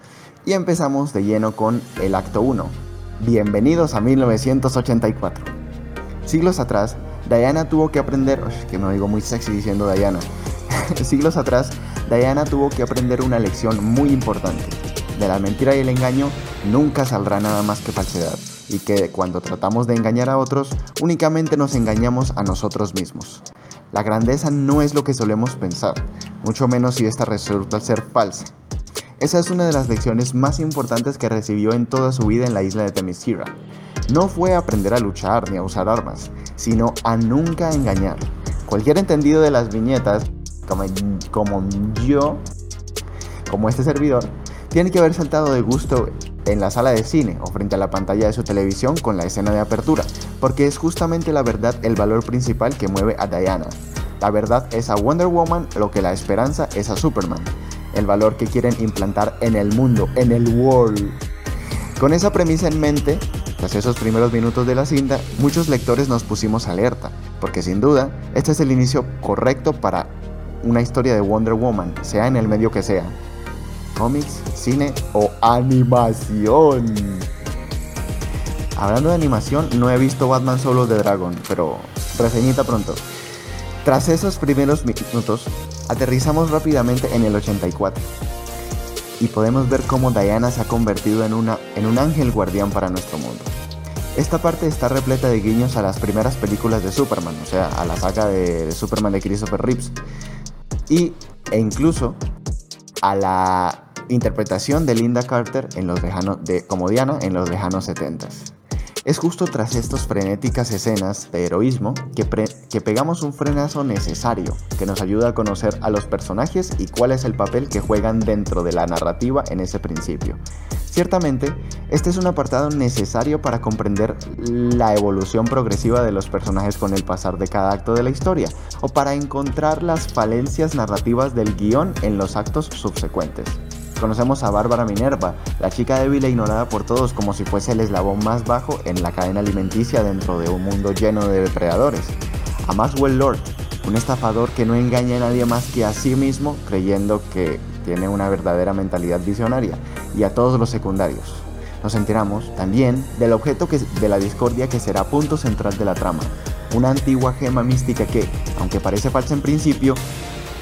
Y empezamos de lleno con el acto 1. Bienvenidos a 1984. Siglos atrás, Diana tuvo que aprender, que me oigo muy sexy diciendo Diana. <laughs> Siglos atrás, Diana tuvo que aprender una lección muy importante. De la mentira y el engaño nunca saldrá nada más que falsedad. Y que cuando tratamos de engañar a otros, únicamente nos engañamos a nosotros mismos. La grandeza no es lo que solemos pensar, mucho menos si esta resulta ser falsa. Esa es una de las lecciones más importantes que recibió en toda su vida en la isla de Themyscira. no fue aprender a luchar ni a usar armas, sino a nunca engañar. Cualquier entendido de las viñetas, como, como yo, como este servidor, tiene que haber saltado de gusto en la sala de cine o frente a la pantalla de su televisión con la escena de apertura, porque es justamente la verdad el valor principal que mueve a Diana. La verdad es a Wonder Woman lo que la esperanza es a Superman, el valor que quieren implantar en el mundo, en el world. Con esa premisa en mente, tras esos primeros minutos de la cinta, muchos lectores nos pusimos alerta, porque sin duda, este es el inicio correcto para una historia de Wonder Woman, sea en el medio que sea, cómics, cine o animación. Hablando de animación, no he visto Batman Solo de Dragon, pero reseñita pronto. Tras esos primeros minutos, aterrizamos rápidamente en el 84 y podemos ver cómo Diana se ha convertido en, una, en un ángel guardián para nuestro mundo. Esta parte está repleta de guiños a las primeras películas de Superman, o sea, a la saga de, Superman de Christopher Reeves, y, e incluso a la interpretación de Linda Carter en los de, como Diana en los lejanos 70 Es justo tras estas frenéticas escenas de heroísmo que, que pegamos un frenazo necesario que nos ayuda a conocer a los personajes y cuál es el papel que juegan dentro de la narrativa en ese principio. Ciertamente, este es un apartado necesario para comprender la evolución progresiva de los personajes con el pasar de cada acto de la historia, o para encontrar las falencias narrativas del guion en los actos subsecuentes. Conocemos a Bárbara Minerva, la chica débil e ignorada por todos como si fuese el eslabón más bajo en la cadena alimenticia dentro de un mundo lleno de depredadores. A Maxwell Lord, un estafador que no engaña a nadie más que a sí mismo creyendo que tiene una verdadera mentalidad visionaria, y a todos los secundarios. Nos enteramos también del objeto que, de la discordia que será punto central de la trama, una antigua gema mística que, aunque parece falsa en principio,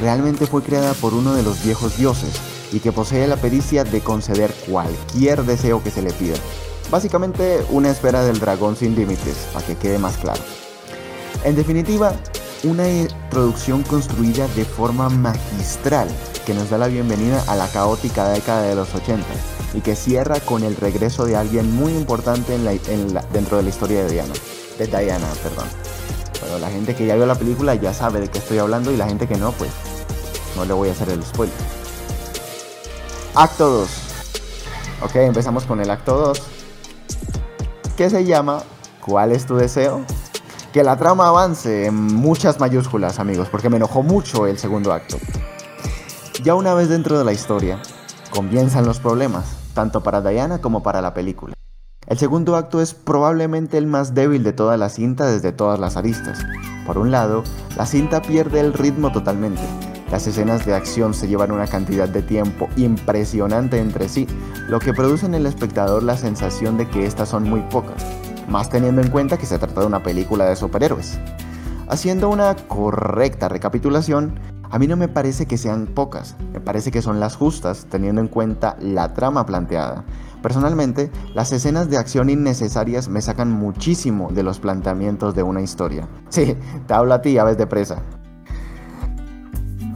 realmente fue creada por uno de los viejos dioses, y que posee la pericia de conceder cualquier deseo que se le pida. Básicamente una esfera del dragón sin límites, para que quede más claro. En definitiva, una introducción construida de forma magistral que nos da la bienvenida a la caótica década de los 80 y que cierra con el regreso de alguien muy importante en dentro de la historia de Diana. De Diana, perdón. La gente que ya vio la película ya sabe de qué estoy hablando y la gente que no, pues no le voy a hacer el spoiler. Acto 2. Ok, empezamos con el acto 2. Que se llama ¿Cuál es tu deseo? Que la trama avance en muchas mayúsculas, amigos, porque me enojó mucho el segundo acto. Ya una vez dentro de la historia, comienzan los problemas, tanto para Diana como para la película. El segundo acto es probablemente el más débil de toda la cinta desde todas las aristas. Por un lado, la cinta pierde el ritmo totalmente, las escenas de acción se llevan una cantidad de tiempo impresionante entre sí, lo que produce en el espectador la sensación de que estas son muy pocas, más teniendo en cuenta que se trata de una película de superhéroes. Haciendo una correcta recapitulación, a mí no me parece que sean pocas, me parece que son las justas teniendo en cuenta la trama planteada. Personalmente, las escenas de acción innecesarias me sacan muchísimo de los planteamientos de una historia. <laughs> Sí, te hablo a ti, aves de presa.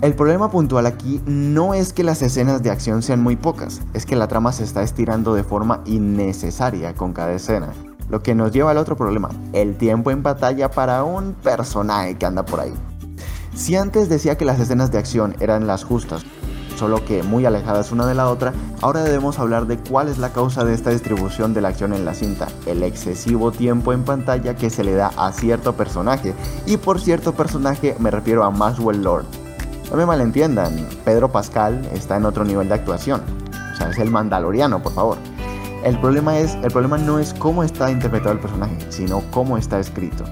El problema puntual aquí no es que las escenas de acción sean muy pocas, es que la trama se está estirando de forma innecesaria con cada escena. Lo que nos lleva al otro problema, el tiempo en batalla para un personaje que anda por ahí. Si antes decía que las escenas de acción eran las justas, solo que muy alejadas una de la otra, ahora debemos hablar de cuál es la causa de esta distribución de la acción en la cinta, el excesivo tiempo en pantalla que se le da a cierto personaje, y por cierto personaje me refiero a Maxwell Lord, no me malentiendan, Pedro Pascal está en otro nivel de actuación. O sea, es el mandaloriano, por favor. El problema, es, el problema no es cómo está interpretado el personaje, sino cómo está escrito.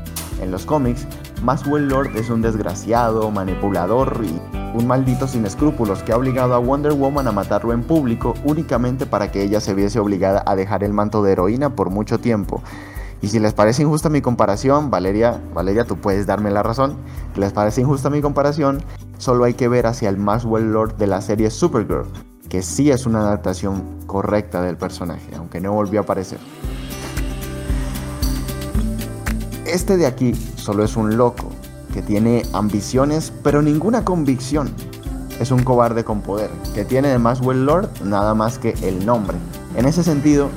En los cómics, Maxwell Lord es un desgraciado, manipulador y un maldito sin escrúpulos que ha obligado a Wonder Woman a matarlo en público únicamente para que ella se viese obligada a dejar el manto de heroína por mucho tiempo. Y si les parece injusta mi comparación, Valeria, Valeria, tú puedes darme la razón. Si les parece injusta mi comparación, solo hay que ver hacia el Maxwell Lord de la serie Supergirl, que sí es una adaptación correcta del personaje, aunque no volvió a aparecer. Este de aquí solo es un loco, que tiene ambiciones pero ninguna convicción. Es un cobarde con poder, que tiene de Maxwell Lord nada más que el nombre. En ese sentido,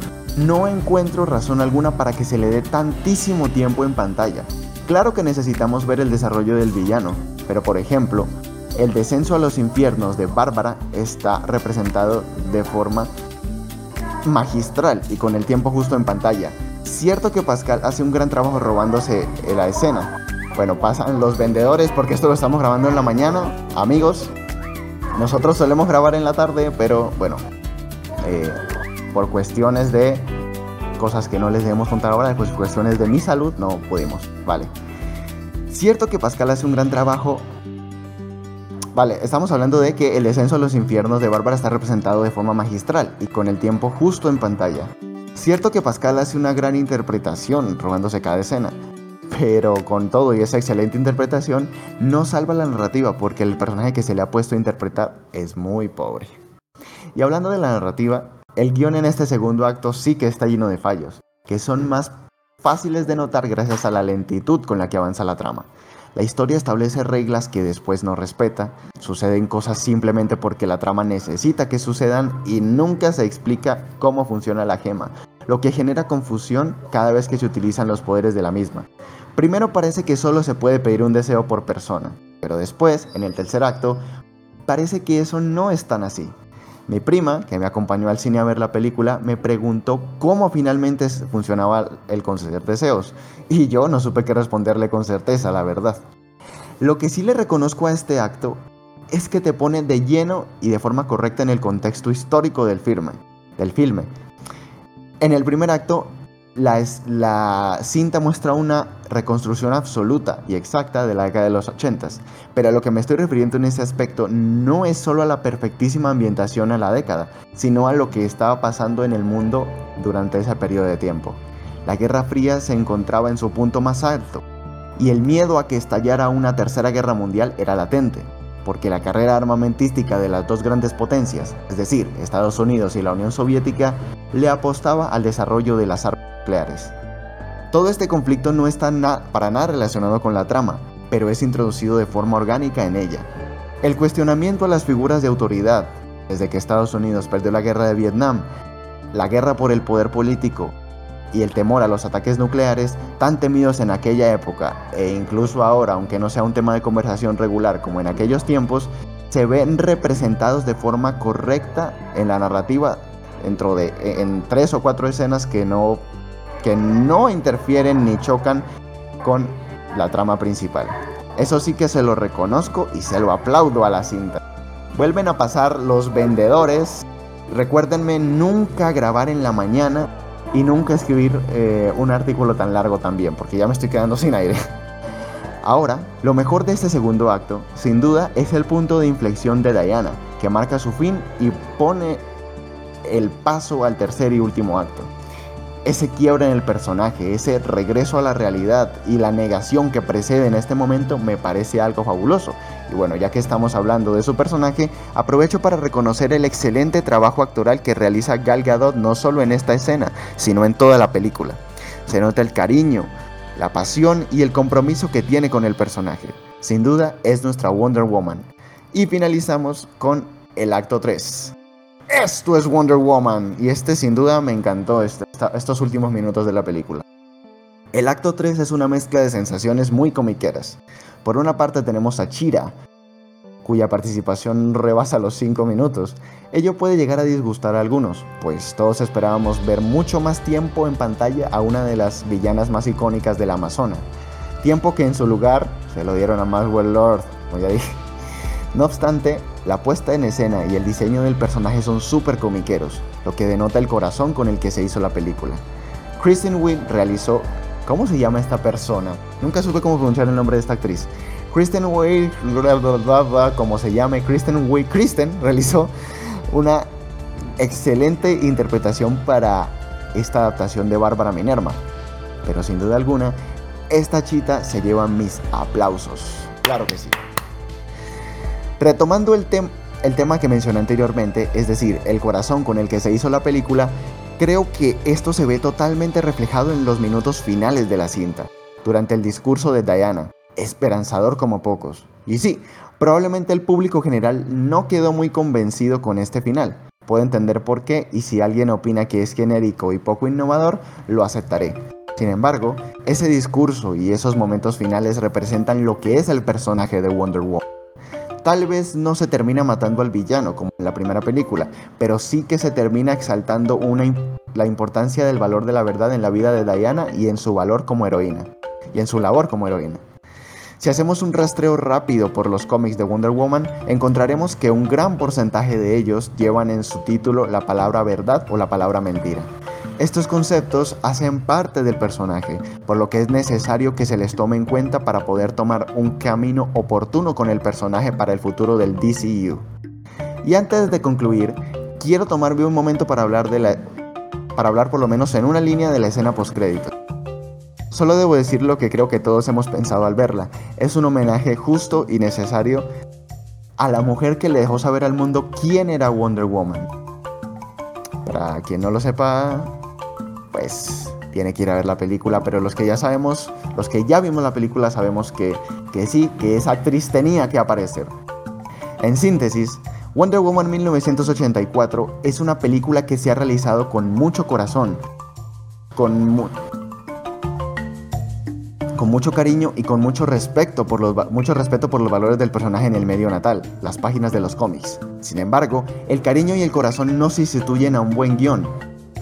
no encuentro razón alguna para que se le dé tantísimo tiempo en pantalla. Claro que necesitamos ver el desarrollo del villano, pero por ejemplo, el descenso a los infiernos de Bárbara está representado de forma magistral y con el tiempo justo en pantalla. Cierto que Pascal hace un gran trabajo robándose la escena. Bueno, pasan los vendedores porque esto lo estamos grabando en la mañana, amigos. Nosotros solemos grabar en la tarde, pero bueno, eh, por cuestiones de cosas que no les debemos contar ahora, pues cuestiones de mi salud, no pudimos, vale. Cierto que Pascal hace un gran trabajo. Vale, estamos hablando de que el descenso a los infiernos de Bárbara está representado de forma magistral y con el tiempo justo en pantalla. Cierto que Pascal hace una gran interpretación robándose cada escena, pero con todo y esa excelente interpretación no salva la narrativa porque el personaje que se le ha puesto a interpretar es muy pobre. Y hablando de la narrativa, el guion en este segundo acto sí que está lleno de fallos, que son más fáciles de notar gracias a la lentitud con la que avanza la trama. La historia establece reglas que después no respeta, suceden cosas simplemente porque la trama necesita que sucedan y nunca se explica cómo funciona la gema, lo que genera confusión cada vez que se utilizan los poderes de la misma. Primero parece que solo se puede pedir un deseo por persona, pero después, en el tercer acto, parece que eso no es tan así. Mi prima, que me acompañó al cine a ver la película, me preguntó cómo finalmente funcionaba el conceder deseos, y yo no supe qué responderle con certeza, la verdad. Lo que sí le reconozco a este acto es que te pone de lleno y de forma correcta en el contexto histórico del filme. Del filme. En el primer acto la, cinta muestra una reconstrucción absoluta y exacta de la década de los 80, pero a lo que me estoy refiriendo en ese aspecto no es solo a la perfectísima ambientación a la década, sino a lo que estaba pasando en el mundo durante ese periodo de tiempo. La Guerra Fría se encontraba en su punto más alto, y el miedo a que estallara una tercera guerra mundial era latente, porque la carrera armamentística de las dos grandes potencias, es decir, Estados Unidos y la Unión Soviética, le apostaba al desarrollo de las armas todo este conflicto no está para nada relacionado con la trama, pero es introducido de forma orgánica en ella. El cuestionamiento a las figuras de autoridad, desde que Estados Unidos perdió la guerra de Vietnam, la guerra por el poder político y el temor a los ataques nucleares tan temidos en aquella época e incluso ahora, aunque no sea un tema de conversación regular como en aquellos tiempos, se ven representados de forma correcta en la narrativa dentro de en tres o cuatro escenas que no que no interfieren ni chocan con la trama principal. Eso sí que se lo reconozco y se lo aplaudo a la cinta. Vuelven a pasar los vendedores. Recuérdenme nunca grabar en la mañana y nunca escribir eh, un artículo tan largo también, porque ya me estoy quedando sin aire. Ahora, lo mejor de este segundo acto, sin duda, es el punto de inflexión de Diana, que marca su fin y pone el paso al tercer y último acto ese quiebra en el personaje, ese regreso a la realidad y la negación que precede en este momento me parece algo fabuloso. Y bueno, ya que estamos hablando de su personaje, aprovecho para reconocer el excelente trabajo actoral que realiza Gal Gadot no solo en esta escena, sino en toda la película. Se nota el cariño, la pasión y el compromiso que tiene con el personaje. Sin duda es nuestra Wonder Woman. Y finalizamos con el acto 3. Esto es Wonder Woman y este sin duda me encantó este, estos últimos minutos de la película. El acto 3 es una mezcla de sensaciones muy comiqueras. Por una parte tenemos a Chira, cuya participación rebasa los 5 minutos. Ello puede llegar a disgustar a algunos, pues todos esperábamos ver mucho más tiempo en pantalla a una de las villanas más icónicas de la Amazona. Tiempo que en su lugar se lo dieron a Maxwell Lord, como ya. No obstante, la puesta en escena y el diseño del personaje son súper comiqueros, lo que denota el corazón con el que se hizo la película. Kristen Wiig realizó... ¿Cómo se llama esta persona? Nunca supe cómo pronunciar el nombre de esta actriz. Kristen Wiig, como se llame, Kristen Wiig, Kristen <laughs> realizó una excelente interpretación para esta adaptación de Bárbara Minerva. Pero sin duda alguna, esta chita se lleva mis aplausos. Claro que sí. Retomando el, tema que mencioné anteriormente, es decir, el corazón con el que se hizo la película, creo que esto se ve totalmente reflejado en los minutos finales de la cinta, durante el discurso de Diana, esperanzador como pocos. Y sí, probablemente el público general no quedó muy convencido con este final, puedo entender por qué y si alguien opina que es genérico y poco innovador, lo aceptaré. Sin embargo, ese discurso y esos momentos finales representan lo que es el personaje de Wonder Woman. Tal vez no se termina matando al villano como en la primera película, pero sí que se termina exaltando la importancia del valor de la verdad en la vida de Diana y en su valor como heroína, y en su labor como heroína. Si hacemos un rastreo rápido por los cómics de Wonder Woman, encontraremos que un gran porcentaje de ellos llevan en su título la palabra verdad o la palabra mentira. Estos conceptos hacen parte del personaje, por lo que es necesario que se les tome en cuenta para poder tomar un camino oportuno con el personaje para el futuro del DCU. Y antes de concluir, quiero tomarme un momento para hablar de la para hablar por lo menos en una línea de la escena postcrédito. Solo debo decir lo que creo que todos hemos pensado al verla. Es un homenaje justo y necesario a la mujer que le dejó saber al mundo quién era Wonder Woman. Para quien no lo sepa, pues tiene que ir a ver la película, pero los que ya sabemos, los que ya vimos la película sabemos que, que sí, que esa actriz tenía que aparecer. En síntesis, Wonder Woman 1984 es una película que se ha realizado con mucho corazón, con, con mucho cariño y con mucho respeto, por los, mucho respeto por los valores del personaje en el medio natal, las páginas de los cómics. Sin embargo, el cariño y el corazón no se sustituyen a un buen guion.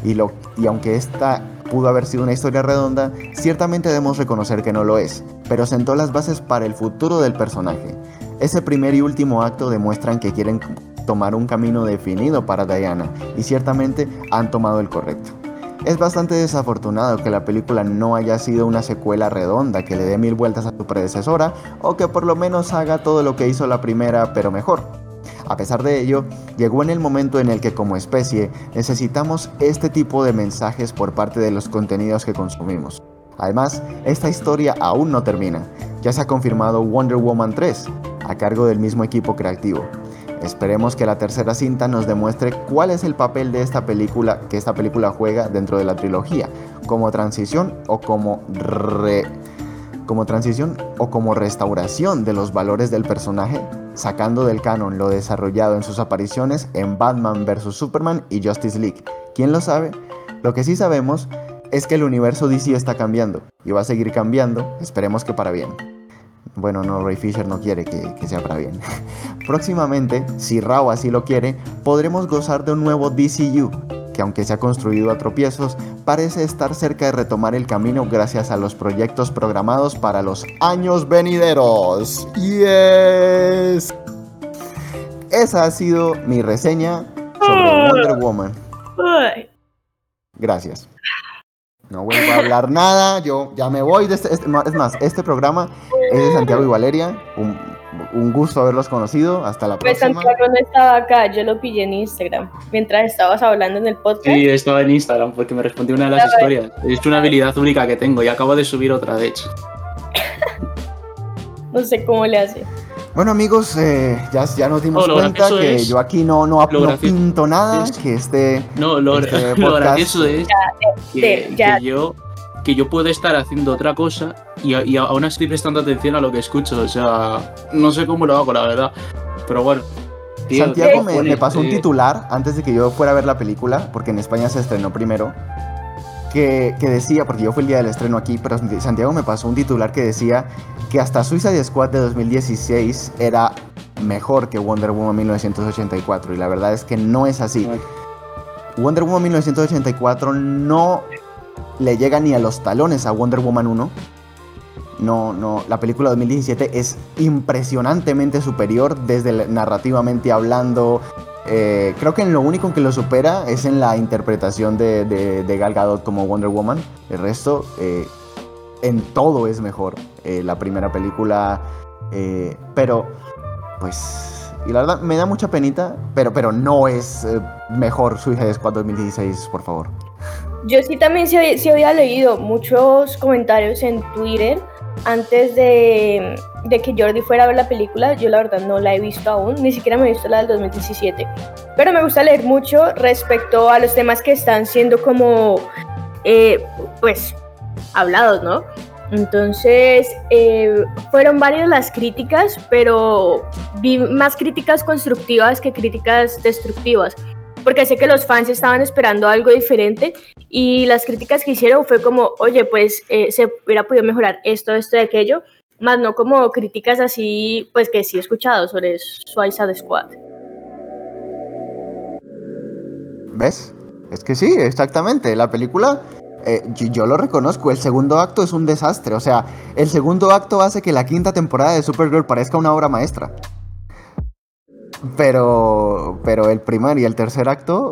Y, aunque esta pudo haber sido una historia redonda, ciertamente debemos reconocer que no lo es, pero sentó las bases para el futuro del personaje. Ese primer y último acto demuestran que quieren tomar un camino definido para Diana, y ciertamente han tomado el correcto. Es bastante desafortunado que la película no haya sido una secuela redonda que le dé mil vueltas a su predecesora o que por lo menos haga todo lo que hizo la primera pero mejor. A pesar de ello, llegó en el momento en el que como especie necesitamos este tipo de mensajes por parte de los contenidos que consumimos. Además, esta historia aún no termina. Ya se ha confirmado Wonder Woman 3, a cargo del mismo equipo creativo. Esperemos que la tercera cinta nos demuestre cuál es el papel de esta película que esta película juega dentro de la trilogía, como transición o como re, como transición o como restauración de los valores del personaje, sacando del canon lo desarrollado en sus apariciones en Batman vs Superman y Justice League. ¿Quién lo sabe? Lo que sí sabemos es que el universo DC está cambiando y va a seguir cambiando, esperemos que para bien. Bueno, no, Ray Fisher no quiere que, sea para bien. <laughs> Próximamente, si Rao así lo quiere, podremos gozar de un nuevo DCU, que aunque se ha construido a tropiezos, parece estar cerca de retomar el camino gracias a los proyectos programados para los años venideros. ¡Yes! Esa ha sido mi reseña sobre Wonder Woman. Gracias. No vuelvo a hablar nada, yo ya me voy de este, este es más, este programa es de Santiago y Valeria, un, un gusto haberlos conocido, hasta la pues próxima. Santiago no estaba acá, yo lo pillé en Instagram, mientras estabas hablando en el podcast. Sí, estaba en Instagram porque me respondió una de las historias. Es una habilidad única que tengo y acabo de subir otra, de hecho. <laughs> no sé cómo le hace. Bueno amigos, eh, ya, ya nos dimos cuenta que yo aquí no, no, no pinto nada, que este... No, lo, este <laughs> lo podcast- gracioso es que, de- ya. que yo que yo puedo estar haciendo otra cosa y, y aún estoy prestando atención a lo que escucho. O sea, no sé cómo lo hago, la verdad. Pero bueno. tío, Santiago ¿qué me, me pasó un Eh, titular antes de que yo fuera a ver la película, porque en España se estrenó primero, que, que decía, porque yo fui el día del estreno aquí, pero Santiago me pasó un titular que decía que hasta Suicide Squad de 2016 era mejor que Wonder Woman 1984, y la verdad es que no es así. Wonder Woman 1984 no le llega ni a los talones a Wonder Woman 1. No, no, la película 2017 es impresionantemente superior desde narrativamente hablando. Eh, creo que en lo único que lo supera es en la interpretación de, de, Gal Gadot como Wonder Woman. El resto, eh, en todo es mejor. Eh, la primera película, pero, pues, y la verdad me da mucha penita, pero, pero no es mejor Suicide Squad 2016, por favor. Yo sí también sí, sí había leído muchos comentarios en Twitter antes de, de que Jordi fuera a ver la película. Yo la verdad no la he visto aún, ni siquiera me he visto la del 2017. Pero me gusta leer mucho respecto a los temas que están siendo como, eh, pues, hablados, ¿no? Entonces, eh, fueron varias las críticas, pero vi más críticas constructivas que críticas destructivas. porque sé que los fans estaban esperando algo diferente y las críticas que hicieron fue como, oye, pues eh, se hubiera podido mejorar esto, esto y aquello, más no como críticas así, pues que sí he escuchado sobre Suicide Squad. ¿Ves? Es que sí, exactamente. La película, eh, yo, yo lo reconozco, el segundo acto es un desastre. O sea, el segundo acto hace que la quinta temporada de Supergirl parezca una obra maestra. Pero, pero el primer y el tercer acto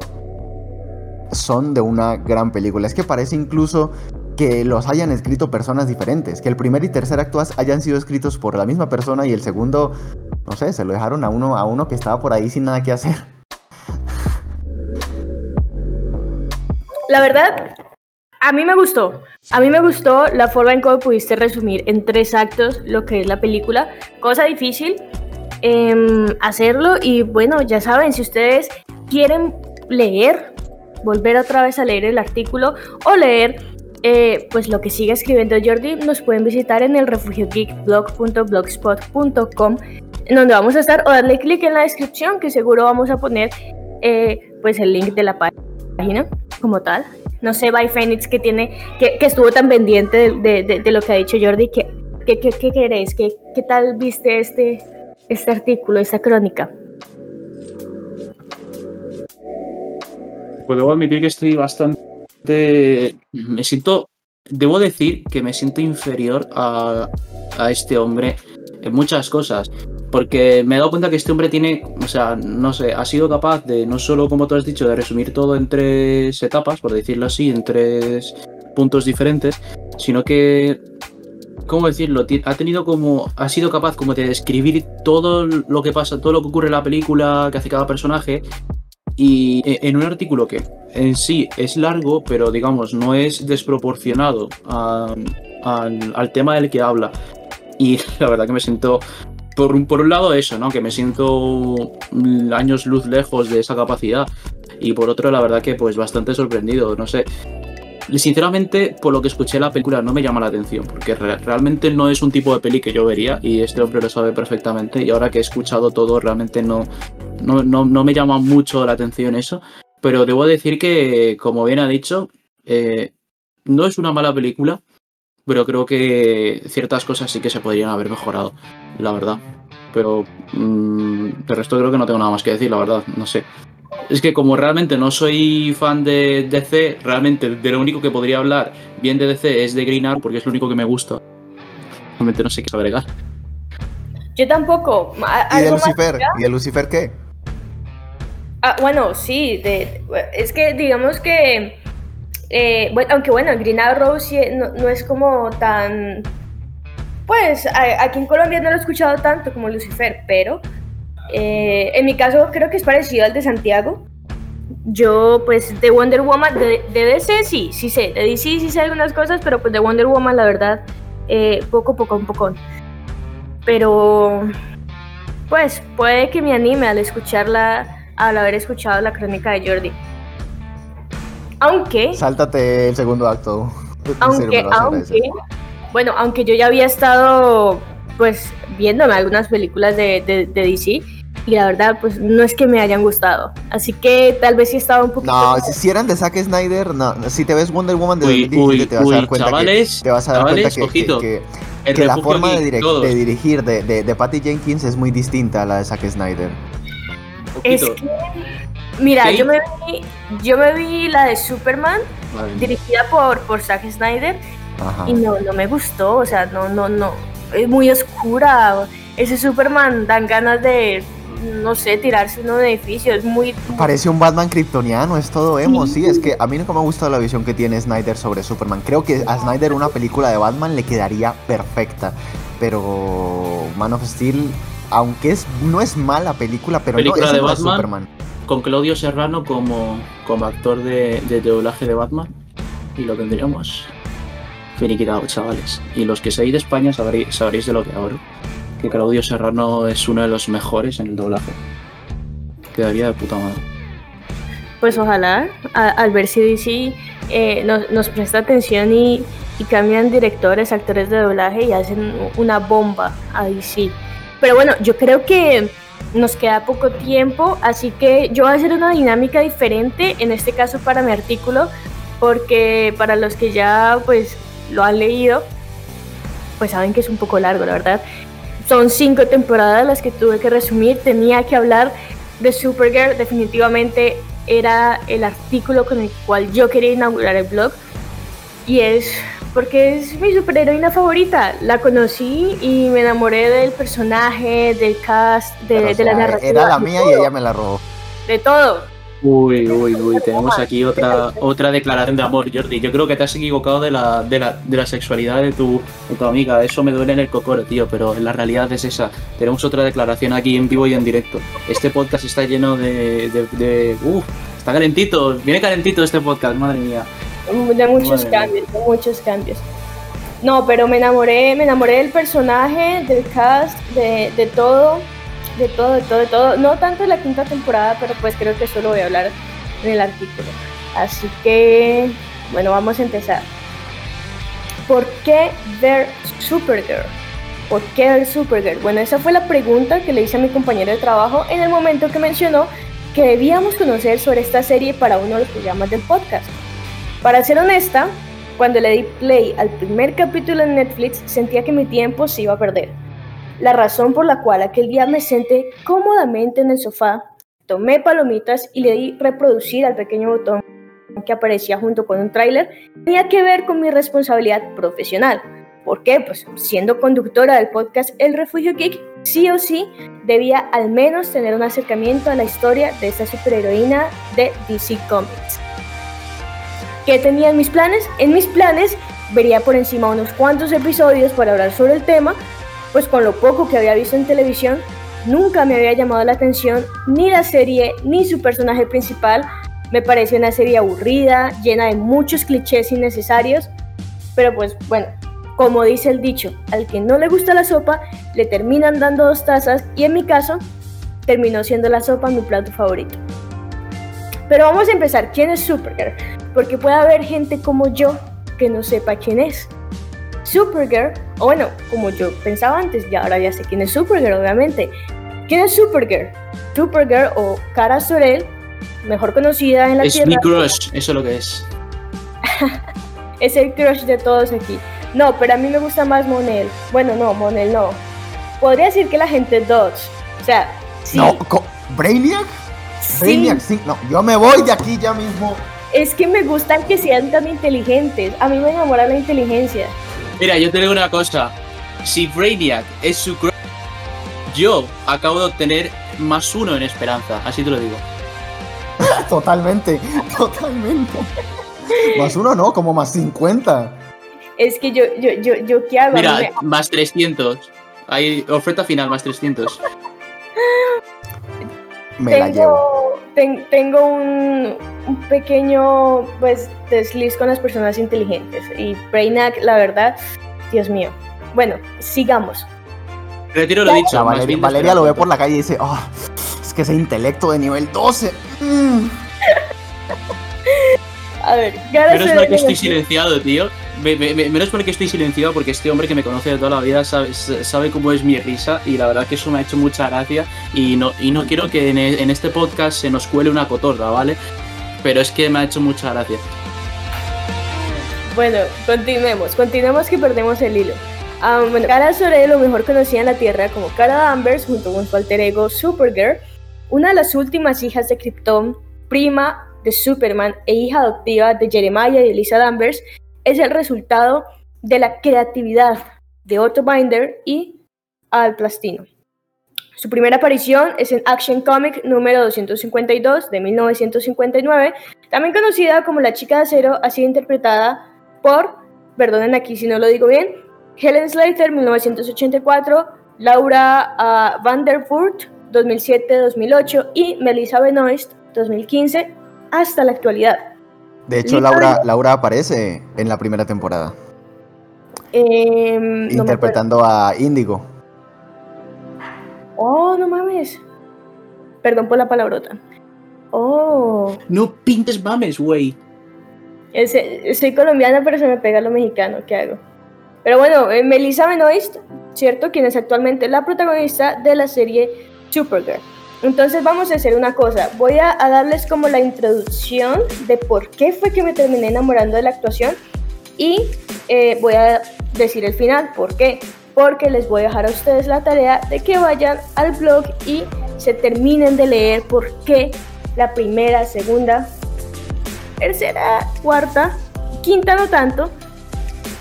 son de una gran película. Es que parece incluso que los hayan escrito personas diferentes, que el primer y tercer acto hayan sido escritos por la misma persona y el segundo, no sé, se lo dejaron a uno, a uno que estaba por ahí sin nada que hacer. La verdad, a mí me gustó. A mí me gustó la forma en cómo pudiste resumir en tres actos lo que es la película. Cosa difícil em, hacerlo y bueno, ya saben, si ustedes quieren leer, volver otra vez a leer el artículo o leer eh, pues lo que sigue escribiendo Jordi, nos pueden visitar en el refugiogeekblog.blogspot.com en donde vamos a estar o darle clic en la descripción que seguro vamos a poner eh, pues el link de la pá- página como tal. No sé, by Phoenix que tiene, que, que estuvo tan pendiente de, de- lo que ha dicho Jordi, que, que, que- ¿qué queréis? ¿Qué, ¿Qué tal viste este, este artículo, esta crónica? Pues debo admitir que estoy bastante. Me siento. Debo decir que me siento inferior a, a este hombre en muchas cosas. Porque me he dado cuenta que este hombre tiene. O sea, no sé, ha sido capaz de, no solo como tú has dicho, de resumir todo en tres etapas, por decirlo así, en tres puntos diferentes, sino que. ¿Cómo decirlo? Ha tenido como. Ha sido capaz como de describir todo lo que pasa, todo lo que ocurre en la película, que hace cada personaje, y e- en un artículo que en sí es largo, pero digamos no es desproporcionado al, tema del que habla. Y <laughs> la verdad que me siento, por un, por un lado eso, ¿no? Que me siento años luz lejos de esa capacidad. Y por otro, la verdad que pues bastante sorprendido, no sé. Sinceramente, por lo que escuché la película no me llama la atención, porque re- realmente no es un tipo de peli que yo vería y este hombre lo sabe perfectamente y ahora que he escuchado todo realmente no, no, no, no me llama mucho la atención eso, pero debo decir que, como bien ha dicho, eh, no es una mala película, pero creo que ciertas cosas sí que se podrían haber mejorado, la verdad. Pero mm, de resto creo que no tengo nada más que decir, la verdad, no sé. Es que como realmente no soy fan de DC, realmente de lo único que podría hablar bien de DC es de Green Arrow porque es lo único que me gusta. Realmente no sé qué agregar. Yo tampoco. ¿a- ¿Y de? Lucifer? ¿Y de Lucifer qué? Ah, bueno, sí, de, es que digamos que, eh, bueno, aunque bueno, Green Arrow sí, no, no es como tan, pues a- aquí en Colombia no lo he escuchado tanto como Lucifer, pero eh, en mi caso creo que es parecido al de Santiago. Yo, pues, de Wonder Woman, de, de DC sí, sí sé, de DC sí sé algunas cosas, pero pues de Wonder Woman, la verdad, eh, poco, poco, un poco. Pero, pues, puede que me anime al escucharla al haber escuchado la crónica de Jordi. Aunque, Sáltate el segundo acto. Aunque, aunque, bueno, aunque yo ya había estado, pues, viéndome algunas películas de, de, de DC y la verdad, pues, no es que me hayan gustado. Así que tal vez sí estaba un poquito... No, si, si eran de Zack Snyder, no. Si te ves Wonder Woman de Uy, 2017, uy, te vas a dar cuenta chavales, que te vas a dar chavales, cuenta que, ojito. que, que- El que la forma de, dirigir de, de, de Patty Jenkins es muy distinta a la de Zack Snyder. Es que, mira, yo me, vi, yo me vi la de Superman dirigida por, por Zack Snyder Ajá. y no, no me gustó, o sea, no, no, no, es muy oscura. Ese Superman dan ganas de, no sé, tirarse en un edificio, es muy... Parece un Batman kryptoniano, es todo emo, sí. Es que a mí nunca me ha gustado la visión que tiene Snyder sobre Superman. Creo que a Snyder una película de Batman le quedaría perfecta. Pero Man of Steel, aunque es, no es mala película, pero Película no, de es Batman. Superman. Con Claudio Serrano como, como actor de, de doblaje de Batman. Y lo tendríamos finiquitado, chavales. Y los que seáis de España sabréis, sabréis de lo que hablo. Que Claudio Serrano es uno de los mejores en el doblaje. Quedaría de puta madre. Pues ojalá, al ver si DC eh, nos, nos presta atención y, y cambian directores, actores de doblaje y hacen una bomba a DC. Pero bueno, yo creo que nos queda poco tiempo, así que yo voy a hacer una dinámica diferente, en este caso para mi artículo, porque para los que ya pues lo han leído, pues saben que es un poco largo, la verdad. Son cinco temporadas las que tuve que resumir, tenía que hablar de Supergirl, definitivamente era el artículo con el cual yo quería inaugurar el blog y es porque es mi superheroína favorita. La conocí y me enamoré del personaje, del cast, de, la narrativa. Era la mía y ella me la robó. De todo. Uy, uy, uy, tenemos aquí otra, otra declaración de amor, Jordi. Yo creo que te has equivocado de la, de la, de la sexualidad de tu, de tu amiga. Eso me duele en el cocoro, tío, pero la realidad es esa. Tenemos otra declaración aquí en vivo y en directo. Este podcast está lleno de. de, de está calentito, viene calentito este podcast, madre mía. De muchos cambios, de muchos cambios. No, pero me enamoré, me enamoré del personaje, del cast, de, de todo, de todo, de todo, de todo. No tanto de la quinta temporada, pero pues creo que solo voy a hablar en el artículo. Así que, bueno, vamos a empezar. ¿Por qué ver Supergirl? ¿Por qué ver Supergirl? Bueno, esa fue la pregunta que le hice a mi compañero de trabajo en el momento que mencionó que debíamos conocer sobre esta serie para uno de los programas del podcast. Para ser honesta, cuando le di play al primer capítulo en Netflix sentía que mi tiempo se iba a perder. La razón por la cual aquel día me senté cómodamente en el sofá, tomé palomitas y le di reproducir al pequeño botón que aparecía junto con un tráiler tenía que ver con mi responsabilidad profesional. ¿Por qué? Pues siendo conductora del podcast El Refugio Geek, sí o sí debía al menos tener un acercamiento a la historia de esta superheroína de DC Comics. ¿Qué tenía en mis planes? En mis planes vería por encima unos cuantos episodios para hablar sobre el tema, pues con lo poco que había visto en televisión, nunca me había llamado la atención ni la serie ni su personaje principal. Me pareció una serie aburrida, llena de muchos clichés innecesarios, pero pues bueno, como dice el dicho, al que no le gusta la sopa, le terminan dando dos tazas y en mi caso, terminó siendo la sopa mi plato favorito. Pero vamos a empezar. ¿Quién es Supergirl? Porque puede haber gente como yo que no sepa quién es. Supergirl, o bueno, como yo pensaba antes, ya ahora ya sé quién es Supergirl, obviamente. ¿Quién es Supergirl? Supergirl o Cara Sorel, mejor conocida en la Tierra. Es mi crush, eso es lo que es. <laughs> es el crush de todos aquí. No, pero a mí me gusta más Monel. Bueno, no, Monel no. Podría decir que la gente Dodge. O sea, sí. No, ¿Brainiac? Brainiac, sí. No, yo me voy de aquí ya mismo. Es que me gustan que sean tan inteligentes. A mí me enamora la inteligencia. Mira, yo te digo una cosa. Si Brainiac es su crush, yo acabo de obtener más uno en esperanza. Así te lo digo. <laughs> totalmente, totalmente. más uno no, como más 50. Es que yo, yo, yo, yo ¿qué hago? Mira, más 300. Hay oferta final, más 300. Me tengo, la llevo. tengo un, un, pequeño pues desliz con las personas inteligentes y Brainiac, la verdad, Dios mío. Bueno, sigamos. Retiro lo dicho. Valeria, Valeria lo ve por la calle y dice, oh, es que ese intelecto de nivel 12. Mm. <laughs> A ver, Menos mal que estoy silenciado, tío. Me, me, menos mal que estoy silenciado porque este hombre que me conoce de toda la vida sabe, sabe, cómo es mi risa y la verdad que eso me ha hecho mucha gracia y no, y no quiero que en, en este podcast se nos cuele una cotorra, ¿vale? Pero es que me ha hecho mucha gracia. Bueno, continuemos, continuemos que perdemos el hilo. Um, bueno, Cara Sorel, lo mejor conocida en la Tierra como Cara Danvers, junto con su alter ego Supergirl, una de las últimas hijas de Krypton, prima de Superman e hija adoptiva de Jeremiah y Elisa Danvers, es el resultado de la creatividad de Otto Binder y Al Plastino. Su primera aparición es en Action Comic número 252 de 1959, también conocida como La Chica de Acero, ha sido interpretada por, perdonen aquí si no lo digo bien, Helen Slater 1984, Laura uh, Vanderfurt 2007-2008 y Melissa Benoist 2015 hasta la actualidad. De hecho, Laura, Laura aparece en la primera temporada. Eh, interpretando no a Índigo. Oh, no mames. Perdón por la palabrota. Oh. No pintes mames, güey. Soy colombiana, pero se me pega lo mexicano. ¿Qué hago? Pero bueno, eh, Melissa Benoist, ¿cierto? Quien es actualmente la protagonista de la serie Supergirl. Entonces vamos a hacer una cosa, voy a, darles como la introducción de por qué fue que me terminé enamorando de la actuación y eh, voy a decir el final, ¿por qué? Porque les voy a dejar a ustedes la tarea de que vayan al blog y se terminen de leer por qué la primera, segunda, tercera, cuarta, quinta no tanto,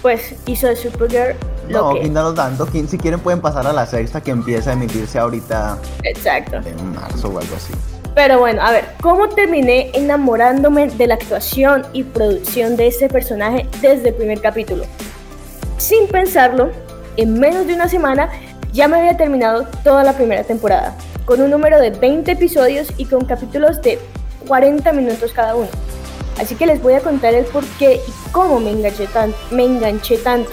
pues hizo de Supergirl no, quinta no tanto. Si quieren pueden pasar a la sexta que empieza a emitirse ahorita. Exacto. En marzo o algo así. Pero bueno, a ver, ¿cómo terminé enamorándome de la actuación y producción de este personaje desde el primer capítulo? Sin pensarlo, en menos de una semana ya me había terminado toda la primera temporada, con un número de 20 episodios y con capítulos de 40 minutos cada uno. Así que les voy a contar el por qué y cómo me enganché, tan, me enganché tanto.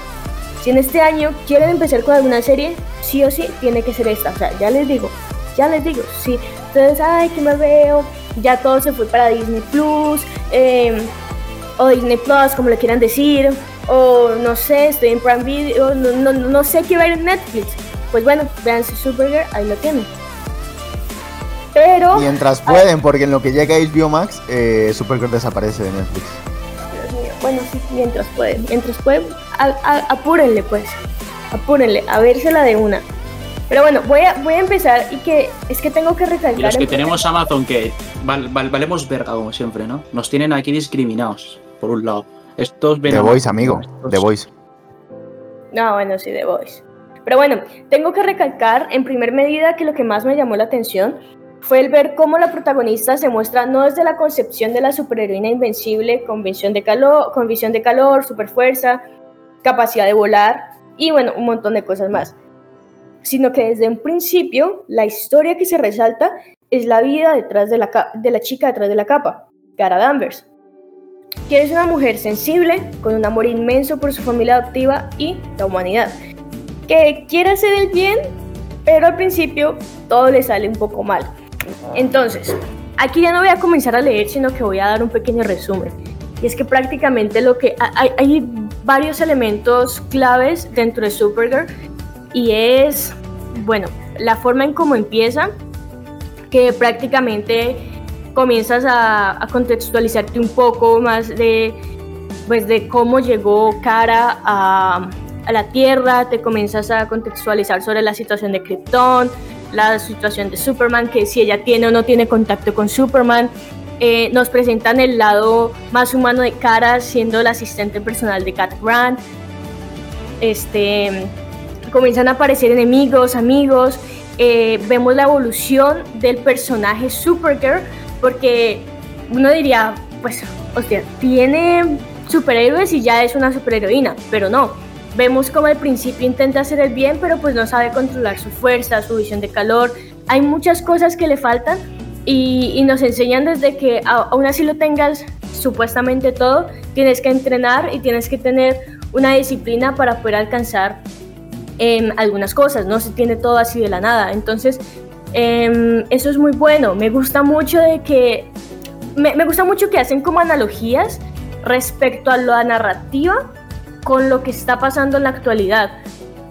Si en este año quieren empezar con alguna serie, sí o sí tiene que ser esta. O sea, ya les digo, ya les digo, si ustedes, ay, que me veo, ya todo se fue para Disney Plus, em, o Disney Plus, como le quieran decir, o no sé, estoy en Prime Video, no, no, no sé qué ver en Netflix. Pues bueno, vean si Supergirl, ahí lo tienen. Pero. Mientras pueden, porque en lo que llega HBO Max, eh, Supergirl desaparece de Netflix. Bueno, sí, mientras pueden. Mientras pueden, apúrenle, pues. Apúrenle, a vérsela de una. Pero bueno, voy a, voy a empezar y que es que tengo que recalcar. Y los que tenemos Amazon, que valemos verga, como siempre, ¿no? Nos tienen aquí discriminados, por un lado. Estos The Voice, amigo. The Voice. No, bueno, sí, The Voice. Pero bueno, tengo que recalcar en primer medida que lo que más me llamó la atención fue el ver cómo la protagonista se muestra no desde la concepción de la superheroína invencible, con visión de calor, con visión de calor, superfuerza, capacidad de volar y bueno, un montón de cosas más, sino que desde un principio la historia que se resalta es la vida detrás de la, de la chica detrás de la capa, Cara Danvers, que es una mujer sensible, con un amor inmenso por su familia adoptiva y la humanidad, que quiere hacer el bien, pero al principio todo le sale un poco mal entonces, aquí ya no voy a comenzar a leer, sino que voy a dar un pequeño resumen. Y es que prácticamente lo que hay, varios elementos claves dentro de Supergirl y es, bueno, la forma en cómo empieza, que prácticamente comienzas a, contextualizarte un poco más de, pues, de cómo llegó Cara a, a la Tierra, te comienzas a contextualizar sobre la situación de Krypton, la situación de Superman, que si ella tiene o no tiene contacto con Superman. Eh, nos presentan el lado más humano de Cara siendo la asistente personal de Cat Grant. Este, comienzan a aparecer enemigos, amigos. Eh, vemos la evolución del personaje Supergirl, porque uno diría, pues, hostia, tiene superhéroes y ya es una superheroína, pero no Vemos como al principio intenta hacer el bien, pero pues no sabe controlar su fuerza, su visión de calor. Hay muchas cosas que le faltan y, nos enseñan desde que aún así lo tengas supuestamente todo, tienes que entrenar y tienes que tener una disciplina para poder alcanzar em, algunas cosas, no se tiene todo así de la nada. Entonces, em, eso es muy bueno. Me gusta mucho de que, me, me gusta mucho que hacen como analogías respecto a la narrativa con lo que está pasando en la actualidad.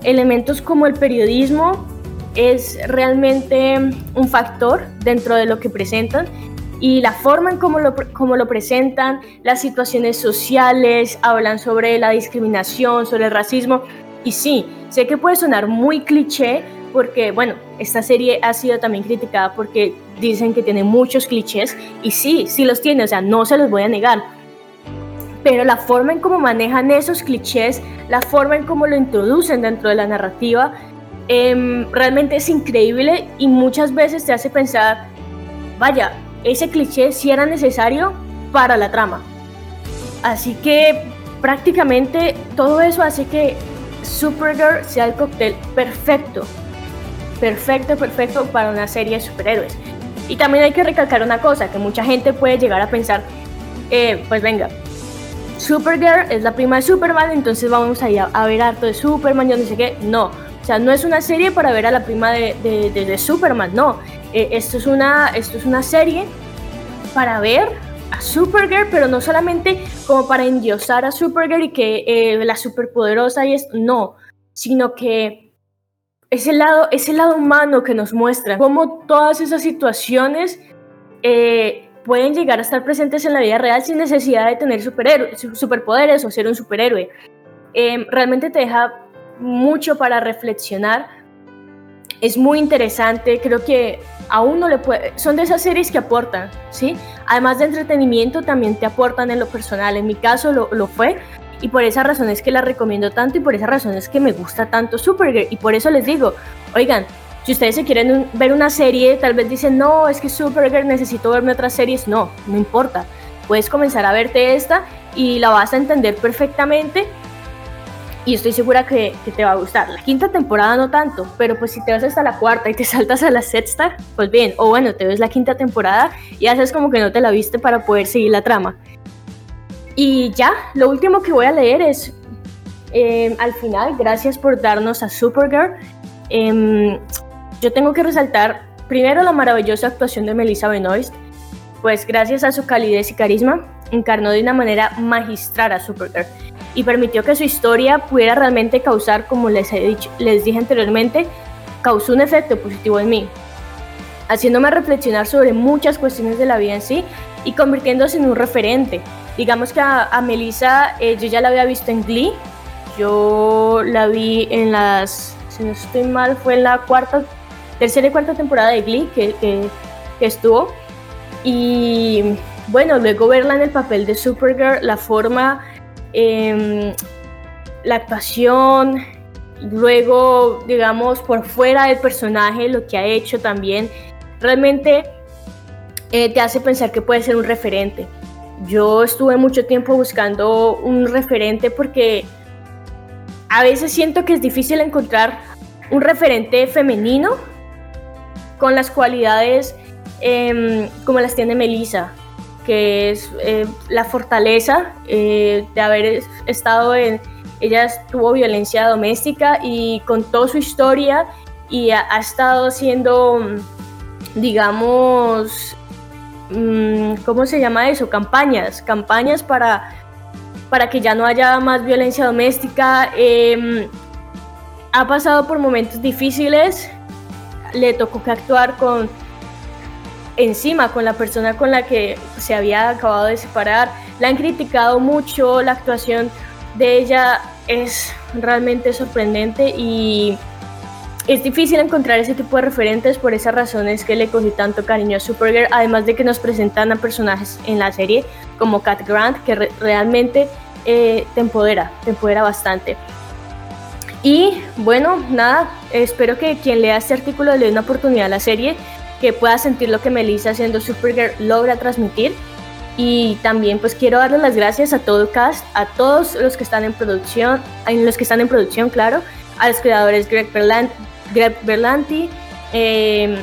Elementos como el periodismo es realmente un factor dentro de lo que presentan y la forma en cómo lo, como lo presentan, las situaciones sociales, hablan sobre la discriminación, sobre el racismo. Y sí, sé que puede sonar muy cliché porque, bueno, esta serie ha sido también criticada porque dicen que tiene muchos clichés y sí, sí los tiene, o sea, no se los voy a negar pero la forma en cómo manejan esos clichés, la forma en cómo lo introducen dentro de la narrativa, em, realmente es increíble y muchas veces te hace pensar, vaya, ese cliché sí era necesario para la trama. Así que prácticamente todo eso hace que Supergirl sea el cóctel perfecto, perfecto, perfecto para una serie de superhéroes. Y también hay que recalcar una cosa, que mucha gente puede llegar a pensar, eh, pues venga, Supergirl es la prima de Superman, entonces vamos a ir a, ver harto de Superman, yo no sé qué. No, o sea, no es una serie para ver a la prima de, de, Superman, no. Eh, esto, es una, esto es una serie para ver a Supergirl, pero no solamente como para endiosar a Supergirl y que eh, la superpoderosa y es, no, sino que ese lado, lado humano que nos muestra, cómo todas esas situaciones eh, pueden llegar a estar presentes en la vida real sin necesidad de tener superpoderes o ser un superhéroe. Em, realmente te deja mucho para reflexionar. Es muy interesante, creo que a uno le puede... Son de esas series que aportan, ¿sí? Además de entretenimiento, también te aportan en lo personal. En mi caso lo, lo fue, y por esa razón es que la recomiendo tanto y por esa razón es que me gusta tanto Supergirl y por eso les digo, oigan, si ustedes se quieren ver una serie, tal vez dicen, no, es que Supergirl necesito verme otras series, no, no importa, puedes comenzar a verte esta y la vas a entender perfectamente y estoy segura que, que, te va a gustar. La quinta temporada no tanto, pero pues si te vas hasta la cuarta y te <laughs> saltas a la sexta, pues bien, o bueno, te ves la quinta temporada y haces como que no te la viste para poder seguir la trama. Y ya, lo último que voy a leer es, em, al final, gracias por darnos a Supergirl. Em, yo tengo que resaltar primero la maravillosa actuación de Melissa Benoist, pues gracias a su calidez y carisma, encarnó de una manera magistral a Supergirl y permitió que su historia pudiera realmente causar, como les, he dicho, les dije anteriormente, causó un efecto positivo en mí, haciéndome reflexionar sobre muchas cuestiones de la vida en sí y convirtiéndose en un referente Digamos que a, Melissa eh, yo ya la había visto en Glee. Yo la vi en las, si no estoy mal, fue en la cuarta, tercera y cuarta temporada de Glee que, que, estuvo. Y bueno, luego verla en el papel de Supergirl, la forma, em, la actuación, luego, digamos, por fuera del personaje, lo que ha hecho también, realmente eh, te hace pensar que puede ser un referente. Yo estuve mucho tiempo buscando un referente porque a veces siento que es difícil encontrar un referente femenino con las cualidades em, como las tiene Melissa, que es eh, la fortaleza eh, de haber estado en, ella tuvo violencia doméstica y contó su historia y ha, ha estado haciendo, digamos, Mm, ¿cómo se llama eso? Campañas, campañas para, para que ya no haya más violencia doméstica. Em, ha pasado por momentos difíciles, le tocó que actuar con encima con la persona con la que se había acabado de separar. La han criticado mucho, la actuación de ella es realmente sorprendente y es difícil encontrar ese tipo de referentes, por esas razones que le cogí tanto cariño a Supergirl, además de que nos presentan a personajes en la serie como Cat Grant, que realmente eh, te empodera, te empodera bastante. Y bueno, nada, espero que quien lea este artículo le dé una oportunidad a la serie, que pueda sentir lo que Melissa haciendo Supergirl logra transmitir. Y también pues quiero darle las gracias a todo el cast, a todos los que están en producción, a los que están en producción, claro, a los creadores Greg Berland, Greg Berlanti, em,